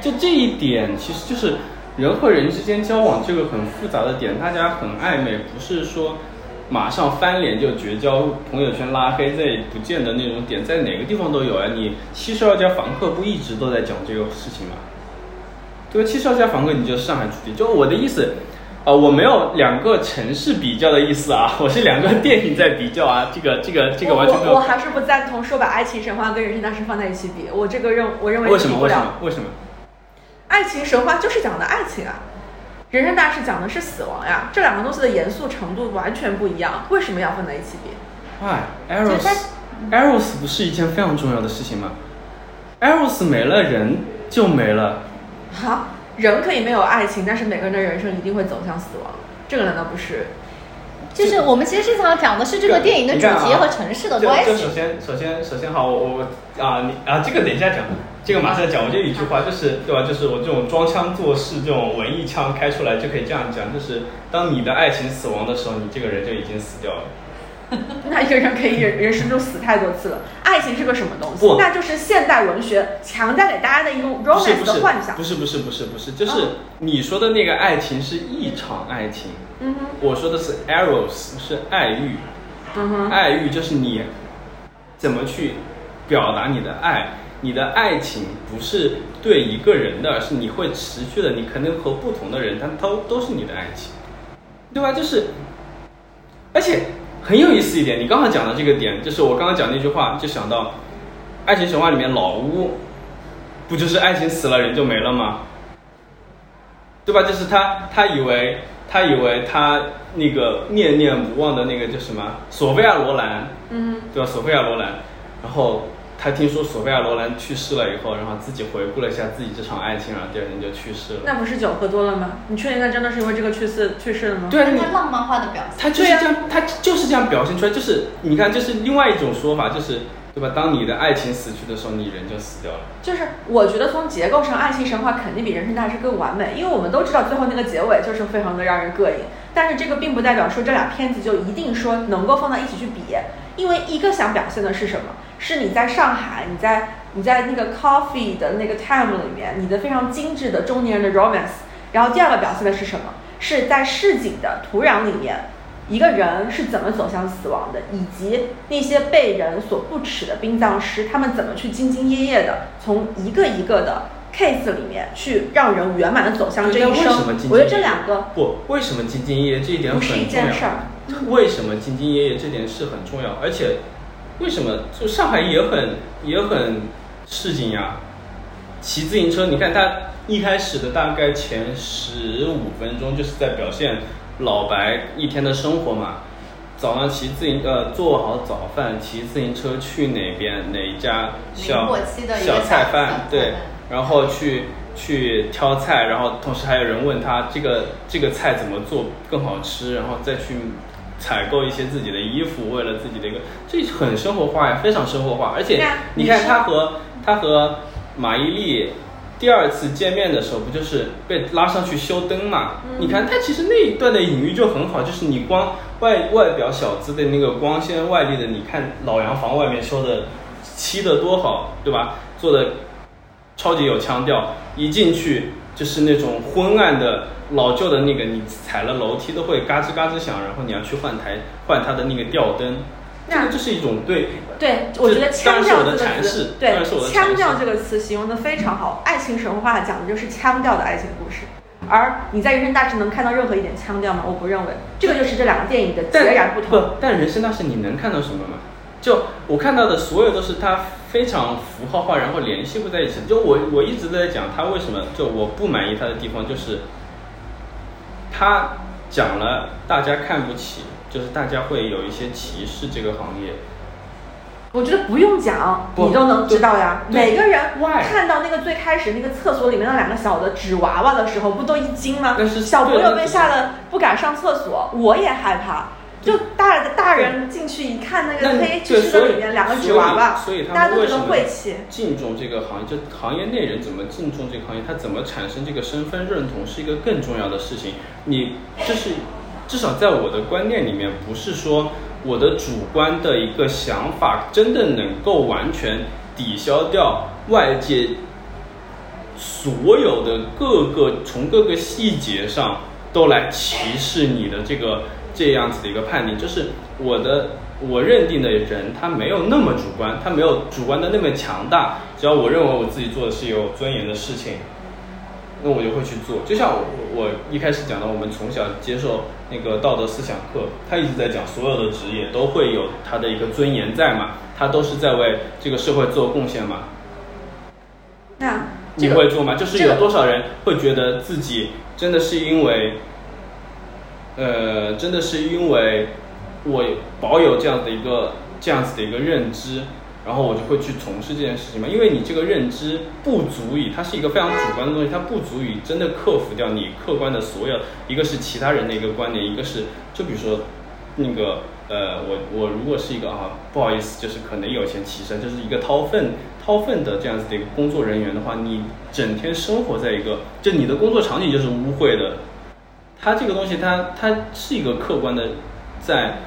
就这一点，其实就是人和人之间交往这个很复杂的点，大家很暧昧，不是说马上翻脸就绝交，朋友圈拉黑，这不见的那种点，在哪个地方都有啊。你七十二家房客不一直都在讲这个事情吗？对吧？七十二家房客，你就是上海主题。就我的意思。啊、我没有两个城市比较的意思啊，[laughs] 我是两个电影在比较啊，这个这个这个完全没有。我我还是不赞同说把爱情神话跟人生大事放在一起比，我这个认我认为为什么？为什么？为什么？爱情神话就是讲的爱情啊，人生大事讲的是死亡呀，这两个东西的严肃程度完全不一样，为什么要放在一起比？哎，Eros，Eros 不是一件非常重要的事情吗？Eros 没了，人就没了。好，人可以没有爱情，但是每个人的人生一定会走向死亡，这个难道不是？就是我们其实是想讲的是这个电影的主题和城市的关系就首。先，首先，首先好，我我啊，你啊，这个等一下讲，这个马上讲。我就一句话，就是对吧？就是我这种装腔作势，这种文艺腔开出来就可以这样讲，就是当你的爱情死亡的时候，你这个人就已经死掉了。那一个人可以人人生中死太多次了。爱情是个什么东西不？那就是现代文学强加给大家的一种 romance 的幻想不。是不是不是不是，就是嗯你说的那个爱情是一场爱情，嗯哼，我说的是 eros 是爱欲，嗯哼，爱欲就是你怎么去表达你的爱，你的爱情不是对一个人的，而是你会持续的，你可能和不同的人，但都都是你的爱情，对吧？就是，而且很有意思一点，你刚刚讲的这个点，就是我刚刚讲那句话，就想到爱情神话里面老屋，不就是爱情死了人就没了吗？对吧？就是他，他以为他以为他那个念念不忘的那个叫什么索菲亚罗兰，嗯对吧？索菲亚罗兰，然后他听说索菲亚罗兰去世了以后，然后自己回顾了一下自己这场爱情，然后第二天就去世了。那不是酒喝多了吗？你确定他真的是因为这个去世去世了吗？对啊，他浪漫化的表现。他就是这样，他就是这样表现出来，就是你看，这是另外一种说法，就是对吧？当你的爱情死去的时候，你人就死掉了。就是我觉得从结构上，爱情神话肯定比人生大事更完美，因为我们都知道最后那个结尾就是非常的让人膈应。但是这个并不代表说这俩片子就一定说能够放到一起去比，因为一个想表现的是什么？是你在上海，你在你在那个 coffee 的那个 time 里面，你的非常精致的中年人的 romance。然后第二个表现的是什么？是在市井的土壤里面，一个人是怎么走向死亡的，以及那些被人所不耻的殡葬师，他们怎么去兢兢业业的从一个一个的 case 里面去让人圆满的走向这一那为什么生。我觉得这两个不，为什么兢兢业业这一点不是一很重要件事儿。为什么兢兢业业这点是很重要，而且为什么就上海也很也很市井呀？骑自行车，你看他一开始的大概前十五分钟就是在表现老白一天的生活嘛。早上骑自行呃做好早饭，骑自行车去哪边哪一家小小菜饭，对，然后去去挑菜，然后同时还有人问他这个这个菜怎么做更好吃，然后再去采购一些自己的衣服，为了自己的一个，这很生活化呀，非常生活化。而且你看他和他和马伊琍第二次见面的时候，不就是被拉上去修灯嘛？嗯你看他其实那一段的隐喻就很好，就是你光外外表小资的那个光鲜外力的，你看老洋房外面修的漆的多好，对吧？做的超级有腔调，一进去就是那种昏暗的老旧的那个，你踩了楼梯都会嘎吱嘎吱响，然后你要去换台换它的那个吊灯，这那个就是一种对比对，我觉得腔调这个词阐释，对腔调这个词形容的非常好。爱情神话讲的就是腔调的爱情故事，而你在人生大事能看到任何一点腔调吗？我不认为，这个就是这两个电影的截然不同。不但人生大事你能看到什么吗？就我看到的所有都是它非常符号化，然后联系不在一起。就我我一直都在讲他为什么就我不满意他的地方，就是他讲了大家看不起，就是大家会有一些歧视这个行业。我觉得不用讲，你都能知道呀。每个人？看到那个最开始那个厕所里面那两个小的纸娃娃的时候，不都一惊吗？但是小朋友被吓得不敢上厕所，我也害怕。就大大人进去一看那那个黑对，漆漆的里面两个纸娃娃，所以他大家都觉得晦气。敬重这个行业？就行业内人怎么敬重这个行业，他怎么产生这个身份认同，是一个更重要的事情。你这是至少在我的观念里面，不是说我的主观的一个想法真的能够完全抵消掉外界所有的各个从各个细节上都来歧视你的这个这样子的一个判定，就是我的我认定的人他没有那么主观，他没有主观的那么强大。只要我认为我自己做的是有尊严的事情，那我就会去做。就像我我一开始讲的，我们从小接受那个道德思想课，他一直在讲所有的职业都会有他的一个尊严在嘛，他都是在为这个社会做贡献嘛。那这个你会做吗？就是有多少人会觉得自己真的是因为，呃，真的是因为我保有这样的一个这样子的一个认知，然后我就会去从事这件事情嘛？因为你这个认知不足以，它是一个非常主观的东西，它不足以真的克服掉你客观的所有，一个是其他人的一个观点，一个是就比如说那个呃，我我如果是一个啊，不好意思，就是可能有钱起身，就是一个掏粪掏粪的这样子的一个工作人员的话，你整天生活在一个，就你的工作场景就是污秽的，它这个东西它它是一个客观的，在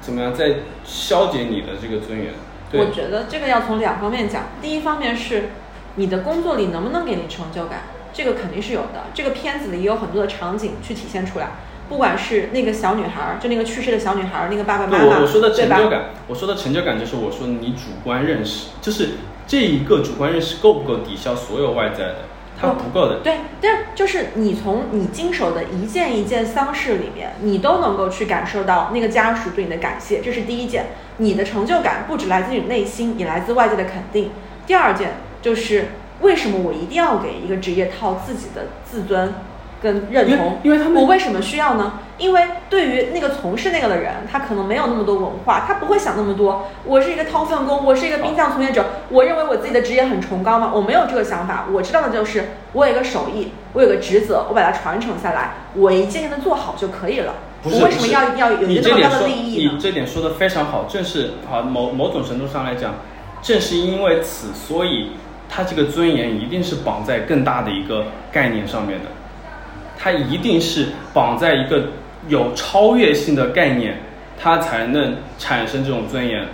怎么样在消解你的这个尊严。对我觉得这个要从两方面讲。第一方面是你的工作里能不能给你成就感，这个肯定是有的。这个片子里也有很多的场景去体现出来，不管是那个小女孩儿，就那个去世的小女孩儿，那个爸爸妈妈，我我说的？成就感，我说的成就感就是我说你主观认识，就是这一个主观认识够不够抵消所有外在的？它不够的。对，但就是你从你经手的一件一件丧事里面，你都能够去感受到那个家属对你的感谢，这是第一件。你的成就感不只来自于内心，也来自外界的肯定。第二件就是为什么我一定要给一个职业套自己的自尊跟认同？因为他们我为什么需要呢？因为对于那个从事那个的人，他可能没有那么多文化，他不会想那么多。我是一个掏粪工，我是一个殡葬从业者，我认为我自己的职业很崇高吗？我没有这个想法。我知道的就是我有一个手艺，我有个职责，我把它传承下来，我一件件的做好就可以了。不是，我为什么要要有一个那么高的利益呢你？这点说的非常好，正是啊某某种程度上来讲，正是因为此，所以他这个尊严一定是绑在更大的一个概念上面的，它一定是绑在一个有超越性的概念，它才能产生这种尊严。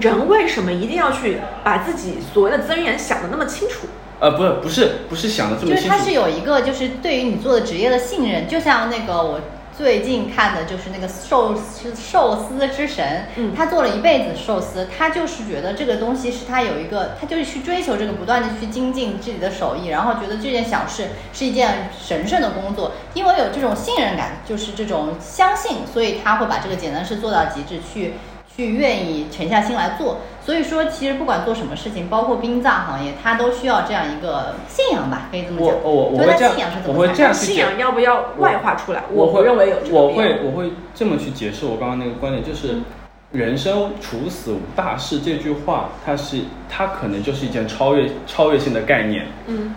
人为什么一定要去把自己所谓的尊严想的那么清楚？呃，不是，不是，不是想的这么清楚。就是他是有一个就是对于你做的职业的信任，就像那个我最近看的就是那个寿司寿司之神，嗯。他做了一辈子寿司，他就是觉得这个东西是他有一个，他就是去追求这个，不断的去精进自己的手艺，然后觉得这件小事是一件神圣的工作，因为有这种信任感，就是这种相信，所以他会把这个简单事做到极致，去去愿意沉下心来做。所以说，其实不管做什么事情，包括殡葬行业，它都需要这样一个信仰吧，可以这么讲。我我我会这样信仰是怎我会么产生的这样信仰要不要外化出来？我会不认为有这个我会我会这么去解释我刚刚那个观点，就是嗯“人生处死无大事”这句话，它是它可能就是一件超越超越性的概念，嗯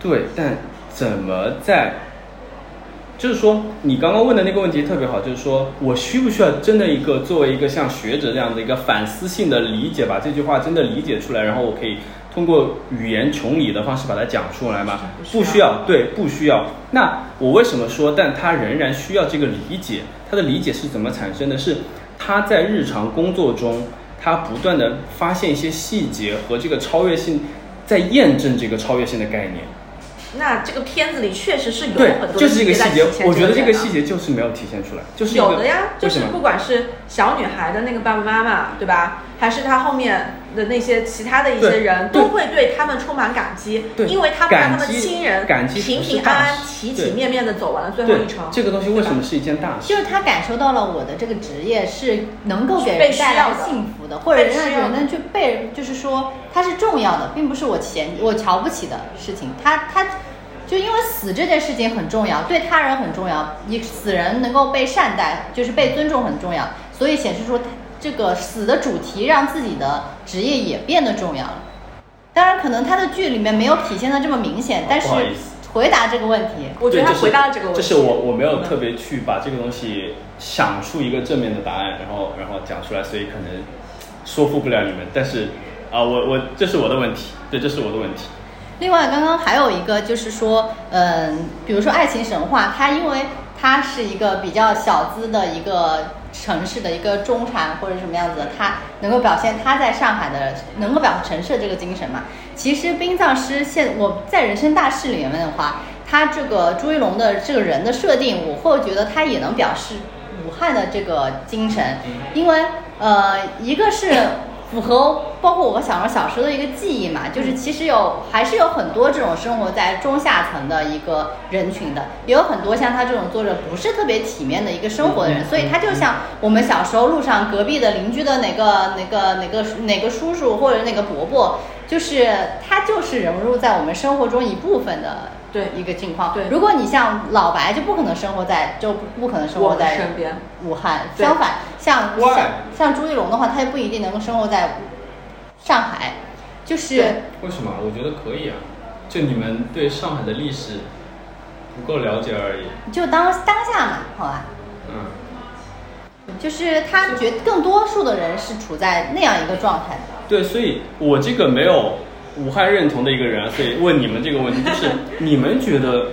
对，但怎么在，就是说你刚刚问的那个问题特别好，就是说我需不需要真的一个作为一个像学者这样的一个反思性的理解，把这句话真的理解出来，然后我可以通过语言穷理的方式把它讲出来吗？不需要不需要，对，不需要。那我为什么说，但他仍然需要这个理解？他的理解是怎么产生的？是他在日常工作中，他不断的发现一些细节和这个超越性，在验证这个超越性的概念。那这个片子里确实是有很，多就是这个细节我觉得这个细节就是没有体现出来，就是有的呀，就是不管是小女孩的那个爸爸妈妈，对吧？还是她后面的那些其他的一些人，都会对他们充满感激，因为他们让他们亲人感激平平安安、体体面面的走完了最后一程。这个东西为什么是一件大事就？是他感受到了我的这个职业是能够给被人带来幸福的，或者让人去被，就是说它是重要的，并不是我嫌我瞧不起的事情。他他就因为死这件事情很重要，对他人很重要，你死人能够被善待，就是被尊重很重要，所以显示出他这个死的主题让自己的职业也变得重要了。当然，可能他的剧里面没有体现的这么明显，但是回答这个问题，我觉得他回答了这个问题。这是我我没有特别去把这个东西想出一个正面的答案，然后然后讲出来，所以可能说服不了你们。但是啊、我我这是我的问题，对，这是我的问题。另外，刚刚还有一个就是说，嗯，比如说《爱情神话》，它因为它是一个比较小资的一个城市的一个中产或者什么样子的，它能够表现他在上海的能够表现城市的这个精神嘛。其实殡葬师现我在人生大事里面的话，他这个朱一龙的这个人的设定，我会觉得他也能表示武汉的这个精神，因为呃，一个是符合包括我小时候小时候的一个记忆嘛，就是其实有还是有很多这种生活在中下层的一个人群的，也有很多像他这种做着不是特别体面的一个生活的人，所以他就像我们小时候路上隔壁的邻居的哪个哪个哪个哪个叔叔或者哪个伯伯，就是他就是融入在我们生活中一部分的对一个境况。对如果你像老白就不可能生活在就不不可能生活在身边，武汉，相反，像？像像朱一龙的话，他也不一定能够生活在上海，就是对为什么？我觉得可以啊，就你们对上海的历史不够了解而已。就当当下嘛，好吧，嗯，就是他觉更多数的人是处在那样一个状态的。对，所以我这个没有武汉认同的一个人，所以问你们这个问题，就是你们觉得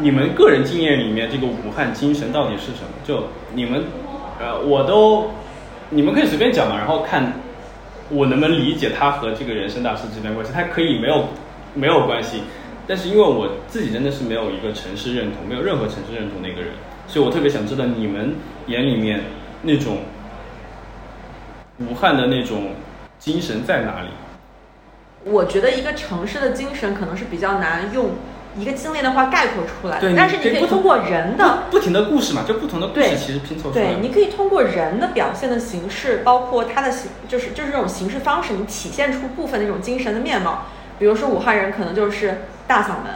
你们个人经验里面这个武汉精神到底是什么？就你们，呃，我都你们可以随便讲嘛，然后看我能不能理解他和这个人生大师之间关系。他可以没有没有关系，但是因为我自己真的是没有一个城市认同，没有任何城市认同的一个人，所以我特别想知道你们眼里面那种武汉的那种精神在哪里。我觉得一个城市的精神可能是比较难用一个精炼的话概括出来的，但是你可以通过人的不不停的故事嘛，就不同的故事其实拼凑出来对，的。你可以通过人的表现的形式，包括他的形，就是就是这种形式方式，你体现出部分那种精神的面貌。比如说武汉人可能就是大嗓门，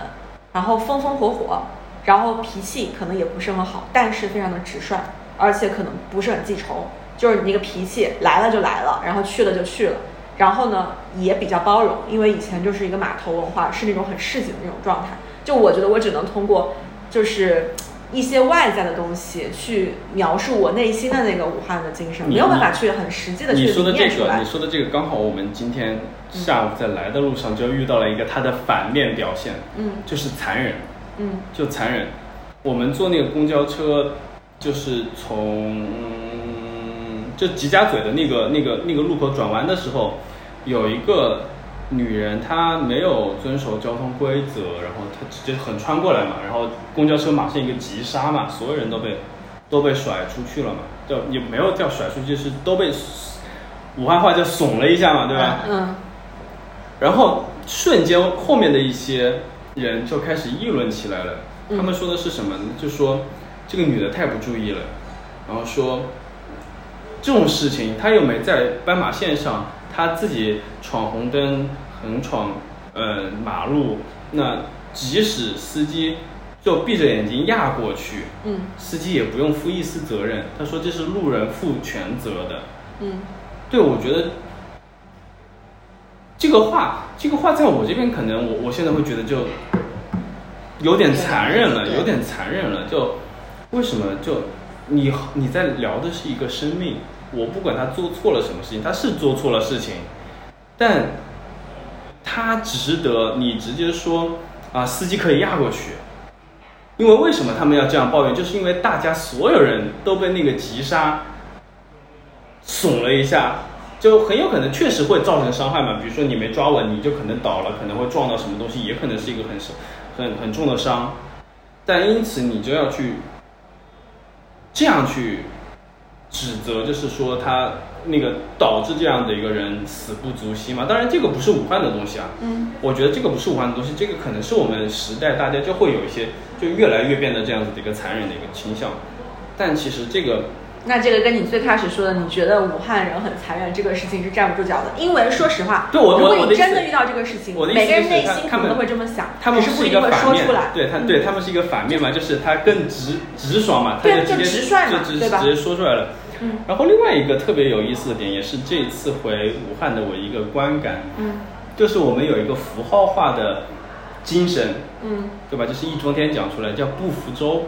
然后风风火火，然后脾气可能也不是很好，但是非常的直率，而且可能不是很记仇，就是你那个脾气来了就来了，然后去了就去了。然后呢，也比较包容，因为以前就是一个码头文化，是那种很市井的那种状态。就我觉得我只能通过就是一些外在的东西去描述我内心的那个武汉的精神，没有办法去很实际的去你说的这个，你。说的这个，刚好我们今天下午在来的路上就遇到了一个它的反面表现，嗯就是残忍，嗯就残忍。我们坐那个公交车，就是从嗯就吉家嘴的那个那个那个路口转弯的时候，有一个女人她没有遵守交通规则，然后她直接横穿过来嘛，然后公交车马上一个急刹嘛，所有人都被都被甩出去了嘛，就也没有叫甩出去，是都被武汉话叫怂了一下嘛，对吧？嗯然后瞬间后面的一些人就开始议论起来了。嗯他们说的是什么呢？就说这个女的太不注意了，然后说这种事情她又没在斑马线上，她自己闯红灯、横闯呃马路，那即使司机就闭着眼睛压过去，嗯司机也不用负一丝责任。他说这是路人负全责的。嗯对，我觉得这个话，这个话在我这边可能我我现在会觉得就有点残忍了，有点残忍了。就为什么就你你在聊的是一个生命，我不管他做错了什么事情，他是做错了事情，但他值得你直接说啊，司机可以压过去。因为为什么他们要这样抱怨？就是因为大家所有人都被那个急刹耸了一下，就很有可能确实会造成伤害嘛。比如说你没抓稳，你就可能倒了，可能会撞到什么东西，也可能是一个很很很重的伤。但因此你就要去这样去指责，就是说他那个导致这样的一个人死不足惜嘛。当然这个不是武汉的东西啊，嗯我觉得这个不是武汉的东西，这个可能是我们时代大家就会有一些就越来越变得这样子的一个残忍的一个倾向。但其实这个那这个跟你最开始说的，你觉得武汉人很残忍这个事情是站不住脚的，因为说实话，对我我如果你真的遇到这个事情，我的意思每个人内心可能都会这么想，他们只是不一一定会个反面说出来。，对他嗯对他们是一个反面嘛，就是他更直直爽嘛，他对就直接就直率嘛直对直接说出来了。嗯然后另外一个特别有意思的点，也是这次回武汉的我一个观感，嗯就是我们有一个符号化的精神，嗯对吧？就是易中天讲出来叫不服周，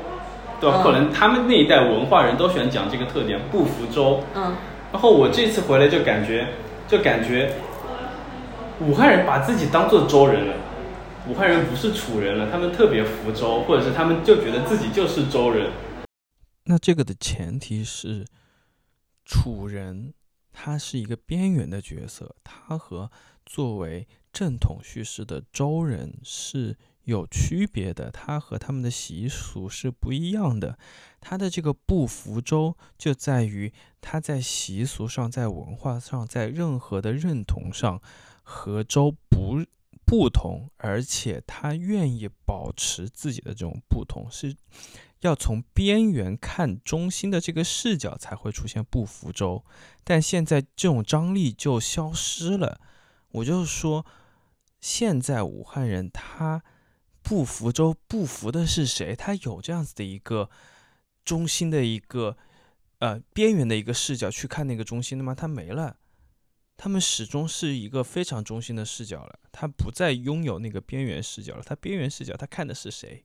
对吧？嗯可能他们那一代文化人都喜欢讲这个特点，不服周。嗯然后我这次回来就感觉，就感觉武汉人把自己当做周人了，武汉人不是楚人了，他们特别服周，或者是他们就觉得自己就是周人。那这个的前提是，楚人他是一个边缘的角色，他和作为正统叙事的周人是有区别的，他和他们的习俗是不一样的。他的这个不服周就在于他在习俗上、在文化上、在任何的认同上和周不不同，而且他愿意保持自己的这种不同，是要从边缘看中心的这个视角才会出现不服周，但现在这种张力就消失了。我就说，现在武汉人他不服周，不服的是谁？他有这样子的一个中心的一个呃边缘的一个视角去看那个中心的吗？他没了。他们始终是一个非常中心的视角了，他不再拥有那个边缘视角了。他边缘视角，他看的是谁？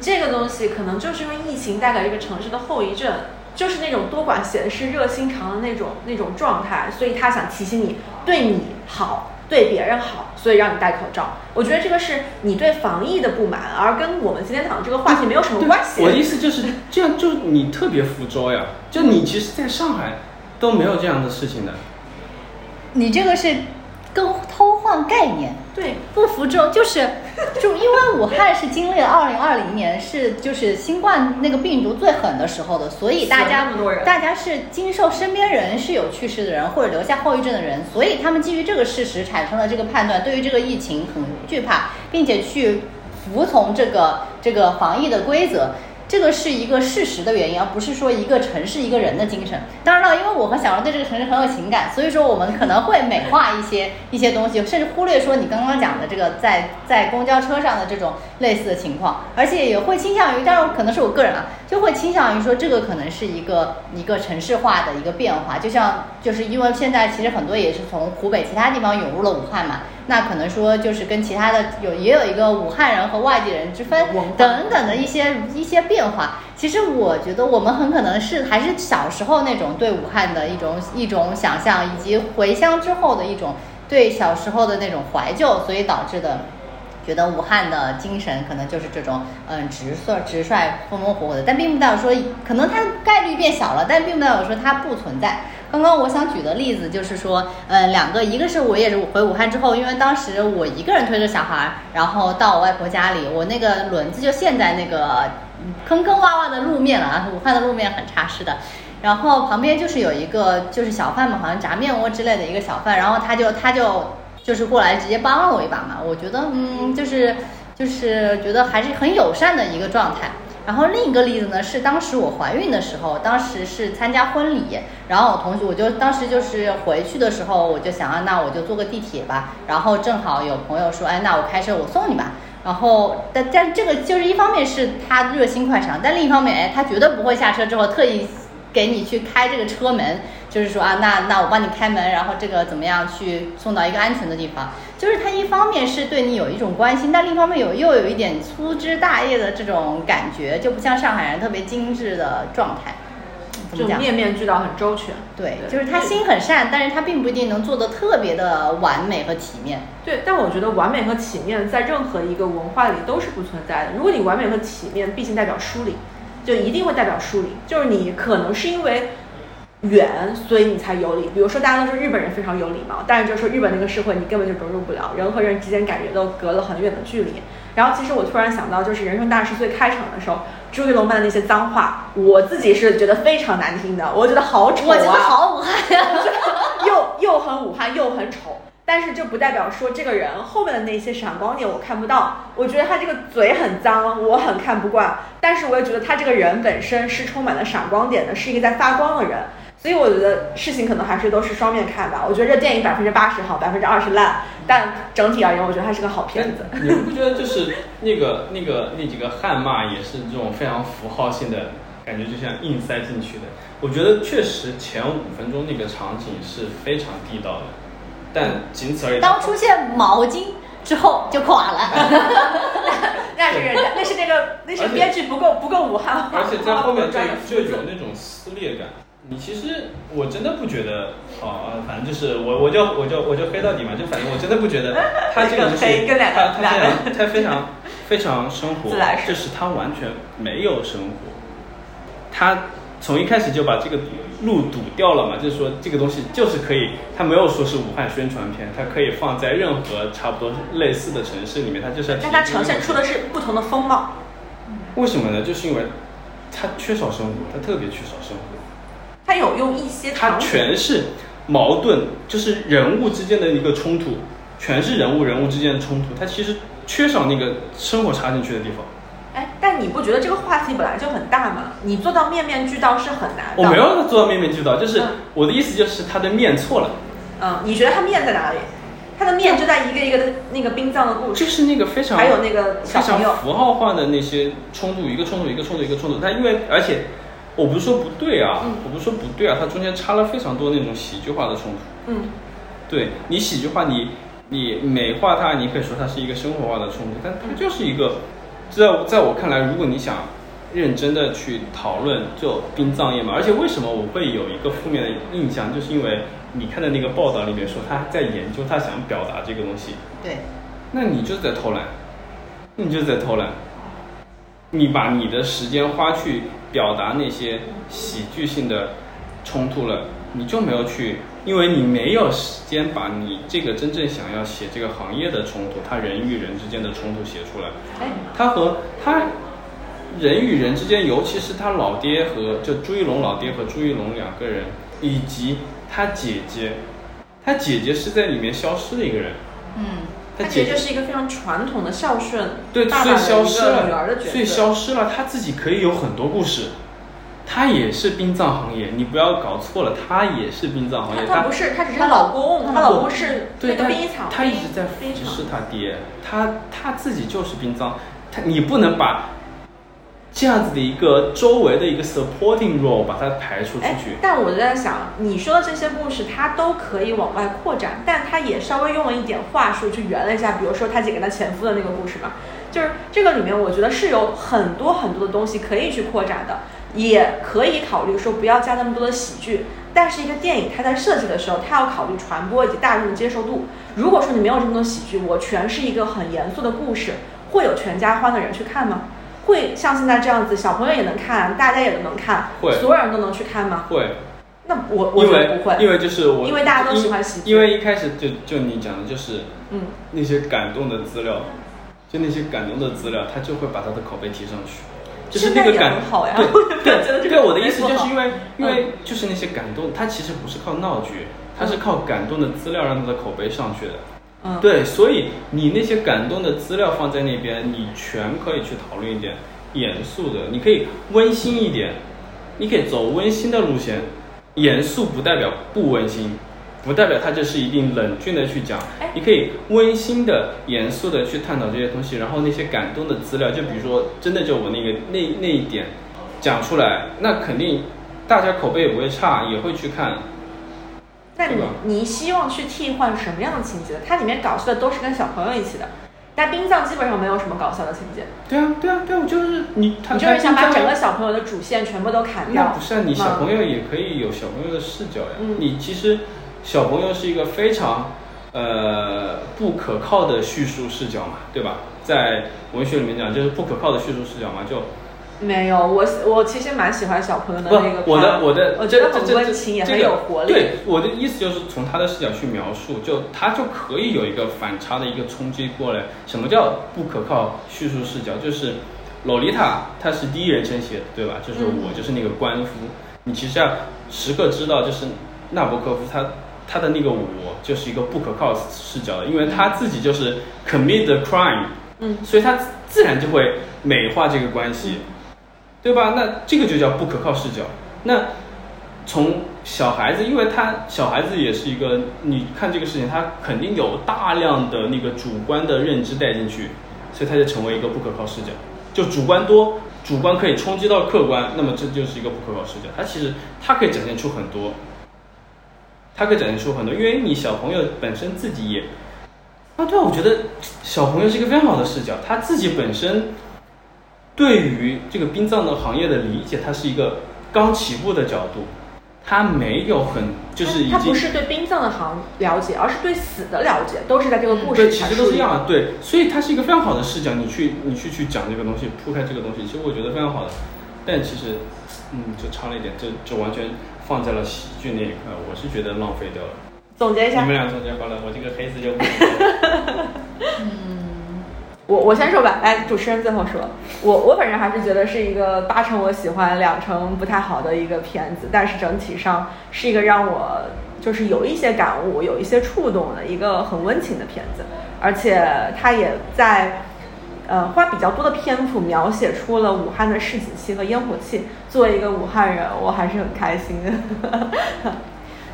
这个东西可能就是因为疫情带给这个城市的后遗症，就是那种多管闲事、热心肠的那种那种状态，所以他想提醒你对你好，对别人好，所以让你戴口罩。我觉得这个是你对防疫的不满，而跟我们今天讲的这个话题没有什么关系。我的意思就是这样，就你特别福州呀，就你其实在上海，都没有这样的事情的。你这个是跟偷换概念。对，不服众就是，[laughs] 就因为武汉是经历了二零二零年是就是新冠那个病毒最狠的时候的，所以大家大家是经受身边人是有去世的人或者留下后遗症的人，所以他们基于这个事实产生了这个判断，对于这个疫情很惧怕，并且去服从这个这个防疫的规则。这个是一个事实的原因，而不是说一个城市一个人的精神。当然了，因为我和小荣对这个城市很有情感，所以说我们可能会美化一些 [laughs] 一些东西，甚至忽略说你刚刚讲的这个在在公交车上的这种类似的情况，而且也会倾向于，当然可能是我个人啊，就会倾向于说这个可能是一个一个城市化的一个变化，就像就是因为现在其实很多也是从湖北其他地方涌入了武汉嘛，那可能说就是跟其他的有也有一个武汉人和外地人之分等等的一些一些变化。其实我觉得我们很可能是还是小时候那种对武汉的一种一种想象，以及回乡之后的一种对小时候的那种怀旧，所以导致的。觉得武汉的精神可能就是这种，嗯，直率、直率、风风火火的，但并不代表说，可能它概率变小了，但并不代表说它不存在。刚刚我想举的例子就是说，呃，两个，一个是我也是回武汉之后，因为当时我一个人推着小孩儿，然后到我外婆家里，我那个轮子就陷在那个坑坑洼洼的路面了啊，武汉的路面很差，是的。然后旁边就是有一个就是小贩嘛，好像炸面窝之类的一个小贩，然后他就他就就是过来直接帮了我一把嘛，我觉得嗯，就是就是觉得还是很友善的一个状态。然后另一个例子呢，是当时我怀孕的时候，当时是参加婚礼，然后我同学我就当时就是回去的时候，我就想啊，那我就坐个地铁吧。然后正好有朋友说，哎，那我开车我送你吧。然后，但但这个就是一方面是他热心快肠，但另一方面，哎，他绝对不会下车之后特意给你去开这个车门，就是说啊，那那我帮你开门，然后这个怎么样去送到一个安全的地方。就是他一方面是对你有一种关心，但另一方面有又有一点粗枝大叶的这种感觉，就不像上海人特别精致的状态。就面面俱到，很周全。对，对就是他心很善，但是他并不一定能做得特别的完美和体面。对，但我觉得完美和体面在任何一个文化里都是不存在的。如果你完美和体面，毕竟代表疏离，就一定会代表疏离。就是你可能是因为远，所以你才有礼。比如说大家都说日本人非常有礼貌，但是就说日本那个社会你根本就融入不了，人和人之间感觉都隔了很远的距离。然后其实我突然想到，就是人生大事最开场的时候，朱一龙班的那些脏话，我自己是觉得非常难听的，我觉得好丑啊！我觉得好武汉呀、又又很武汉又很丑，但是这不代表说这个人后面的那些闪光点我看不到。我觉得他这个嘴很脏，我很看不惯，但是我也觉得他这个人本身是充满了闪光点的，是一个在发光的人。所以我觉得事情可能还是都是双面看吧。我觉得这电影百分之八十好，百分之二十烂，但整体而言，我觉得它是个好片子。你们不觉得就是那个那个那几个汗骂也是这种非常符号性的感觉，就像硬塞进去的？我觉得确实前五分钟那个场景是非常地道的，但仅此而已。当出现毛巾之后就垮了。[laughs] 那是人家，那是那个，那是编剧不够不够武汉话，而且在后面就就有那种撕裂感。你其实我真的不觉得，好、啊，反正就是我我就我就我就黑到底嘛，就反正我真的不觉得 [laughs] 他这个东西，黑跟两个他他非两常他非常非常生活 [laughs] 就是他完全没有生活，他从一开始就把这个路堵掉了嘛，就是说这个东西就是可以，他没有说是武汉宣传片，它可以放在任何差不多类似的城市里面，它就是要但它呈现出的是不同的风貌。为什么呢？就是因为他缺少生活，他特别缺少生活。它有用一些它，全是矛盾，就是人物之间的一个冲突，全是人物人物之间的冲突，它其实缺少那个生活插进去的地方。哎，但你不觉得这个话题本来就很大吗？你做到面面俱到是很难的。我没有做到面面俱到，就是嗯我的意思就是他的面错了，嗯，你觉得它面在哪里？它的面就在一个一个的那个殡葬的故事，就是那个非常还有那个非常符号化的那些冲突，一个冲突一个冲突一个冲突。它因为而且我不是说不对啊，嗯。我不是说不对啊，它中间插了非常多那种喜剧化的冲突。嗯，对你喜剧化，你你美化它，你可以说它是一个生活化的冲突，但它就是一个，在在我看来，如果你想认真的去讨论，就殡葬业嘛，而且为什么我会有一个负面的印象，就是因为你看的那个报道里面说他在研究，他想表达这个东西，对，那你就是在偷懒，你就是在偷懒，你把你的时间花去表达那些喜剧性的冲突了，你就没有去，因为你没有时间把你这个真正想要写这个行业的冲突，他人与人之间的冲突写出来。哎，他和他人与人之间，尤其是他老爹和就朱一龙老爹和朱一龙两个人，以及他姐姐，他姐姐是在里面消失的一个人。嗯，他她其实就是一个非常传统的孝顺对，爸所以消失了，女儿的角色，所以消失了。他自己可以有很多故事，他也是殡葬行业，你不要搞错了，他也是殡葬行业。她她不是，她只是她老公，她老公是那对殡仪厂，他一直在服侍他爹，他他自己就是殡葬，他你不能把这样子的一个周围的一个 supporting role 把它排除出哎去，。但我就在想，你说的这些故事，它都可以往外扩展，但它也稍微用了一点话术去圆了一下，比如说他姐跟他前夫的那个故事嘛，就是这个里面，我觉得是有很多很多的东西可以去扩展的，也可以考虑说不要加那么多的喜剧。但是一个电影它在设计的时候，它要考虑传播以及大众的接受度。如果说你没有这么多喜剧，我全是一个很严肃的故事，会有全家欢的人去看吗？会像现在这样子，小朋友也能看，大家也都能看，会所有人都能去看吗？会，那我我觉得不会，因为就是我，因为大家都喜欢喜剧因为一开始就就你讲的就是嗯，那些感动的资料，就那些感动的资料，他就会把他的口碑提上去。就是那个感很好呀对对对，我的意思就是因为因为嗯就是那些感动，它其实不是靠闹剧，它是靠感动的资料让他的口碑上去的。嗯，对，所以你那些感动的资料放在那边，你全可以去讨论一点严肃的，你可以温馨一点，你可以走温馨的路线。严肃不代表不温馨，不代表它就是一定冷峻的去讲哎。你可以温馨的、严肃的去探讨这些东西，然后那些感动的资料，就比如说真的就我那个那那一点讲出来，那肯定大家口碑也不会差，也会去看。那你你希望去替换什么样的情节？它里面搞笑的都是跟小朋友一起的，但冰葬基本上没有什么搞笑的情节，对啊，对啊，对啊，我就是你，你就是想把整个小朋友的主线全部都砍掉。那不是啊，你小朋友也可以有小朋友的视角呀。嗯你其实小朋友是一个非常呃不可靠的叙述视角嘛，对吧？在文学里面讲，就是不可靠的叙述视角嘛，就没有，我我其实蛮喜欢小朋友的那个，我的我的，我觉得很温情，也很有活力。对，我的意思就是从他的视角去描述，就他就可以有一个反差的一个冲击过来。什么叫不可靠叙述视角？就是洛丽塔，她是第一人称写的，对吧？就是嗯我就是那个官夫，你其实要时刻知道，就是纳博科夫他他的那个我就是一个不可靠视角的，因为他自己就是 commit the crime，嗯所以他自然就会美化这个关系。对吧？那这个就叫不可靠视角。那从小孩子，因为他小孩子也是一个，你看这个事情，他肯定有大量的那个主观的认知带进去，所以他就成为一个不可靠视角。就主观多，主观可以冲击到客观，那么这就是一个不可靠视角。他其实他可以展现出很多，他可以展现出很多，因为你小朋友本身自己也啊，对啊，我觉得小朋友是一个非常好的视角，他自己本身对于这个殡葬的行业的理解，它是一个刚起步的角度，它没有很就是已经它不是对殡葬的行了解，而是对死的了解，都是在这个故事对，其实都是一样的，对，所以它是一个非常好的视角，你去你去去讲这个东西，铺开这个东西，其实我觉得非常好的，但其实嗯就差了一点，就就完全放在了喜剧那一块，我是觉得浪费掉了。总结一下。你们，俩总结好了，我这个黑子就不 [laughs] 说了 [laughs] 我我先说吧，来，主持人最后说。我我本人还是觉得是一个八成我喜欢，两成不太好的一个片子，但是整体上是一个让我就是有一些感悟、有一些触动的一个很温情的片子，而且它也在呃花比较多的篇幅描写出了武汉的市井气和烟火气。作为一个武汉人，我还是很开心的。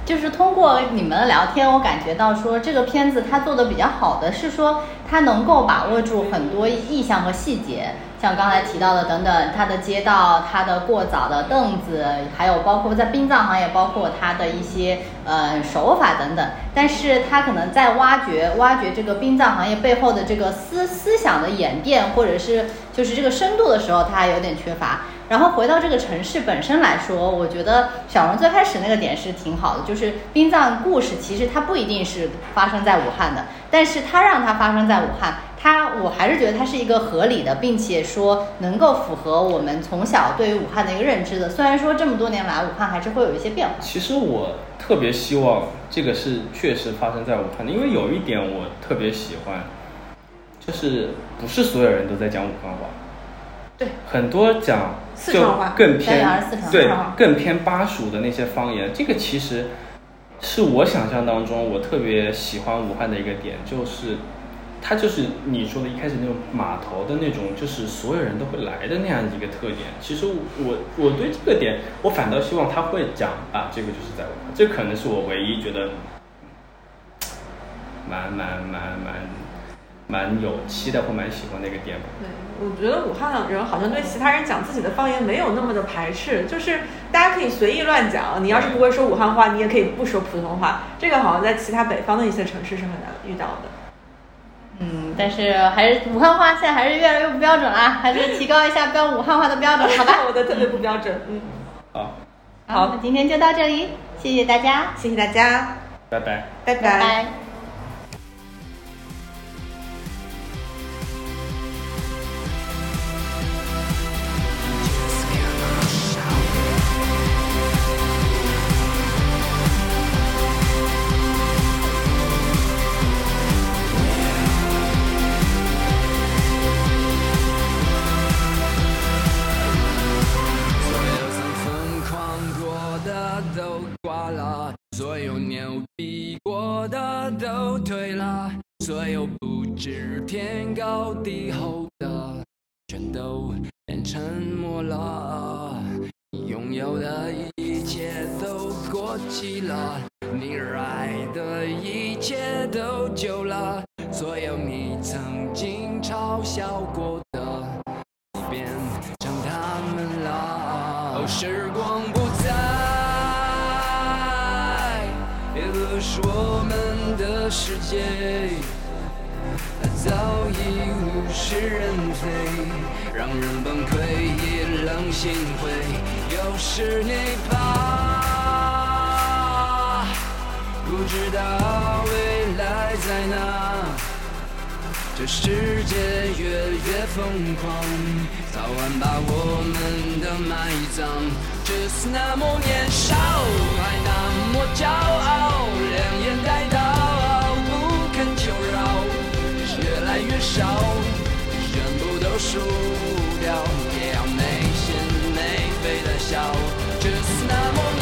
就是通过你们的聊天，我感觉到说这个片子它做的比较好的是说它能够把握住很多意象和细节，像刚才提到的等等，它的街道、它的过早的凳子，还有包括在殡葬行业，包括它的一些呃手法等等。但是它可能在挖掘挖掘这个殡葬行业背后的这个思思想的演变，或者是就是这个深度的时候，它有点缺乏。然后回到这个城市本身来说，我觉得小荣最开始那个点是挺好的，就是殡葬故事其实它不一定是发生在武汉的，但是它让它发生在武汉，它我还是觉得它是一个合理的，并且说能够符合我们从小对于武汉的一个认知的。虽然说这么多年来，武汉还是会有一些变化。其实我特别希望这个是确实发生在武汉的，因为有一点我特别喜欢，就是不是所有人都在讲武汉话。对，很多讲就四川话更偏对更偏巴蜀的那些方言，这个其实是我想象当中我特别喜欢武汉的一个点，就是它就是你说的一开始那种码头的那种，就是所有人都会来的那样一个特点。其实我我对这个点，我反倒希望他会讲啊，这个就是在武汉，这可能是我唯一觉得蛮蛮蛮蛮蛮有期待或蛮喜欢的一个点吧。对，我觉得武汉人好像对其他人讲自己的方言没有那么的排斥，就是大家可以随意乱讲。你要是不会说武汉话，你也可以不说普通话。这个好像在其他北方的一些城市是很难遇到的。嗯，但是还是武汉话现在还是越来越不标准啦，还是提高一下标武汉话的标准，好吧？[laughs] 我的特别不标准。嗯，好，好，那今天就到这里，谢谢大家，谢谢大家，拜拜。拜拜所有你曾经嘲笑过的。变成他们了。哦，时光不再，也是我们的世界早已物是人非，让人崩溃，也冷心灰。有时你怕，这世界越越疯狂，早晚把我们都埋葬。这是那么年少，还那么骄傲，两眼带刀，不肯求饶，越来越少，全部都输掉，也要没心没肺的笑。只是那么。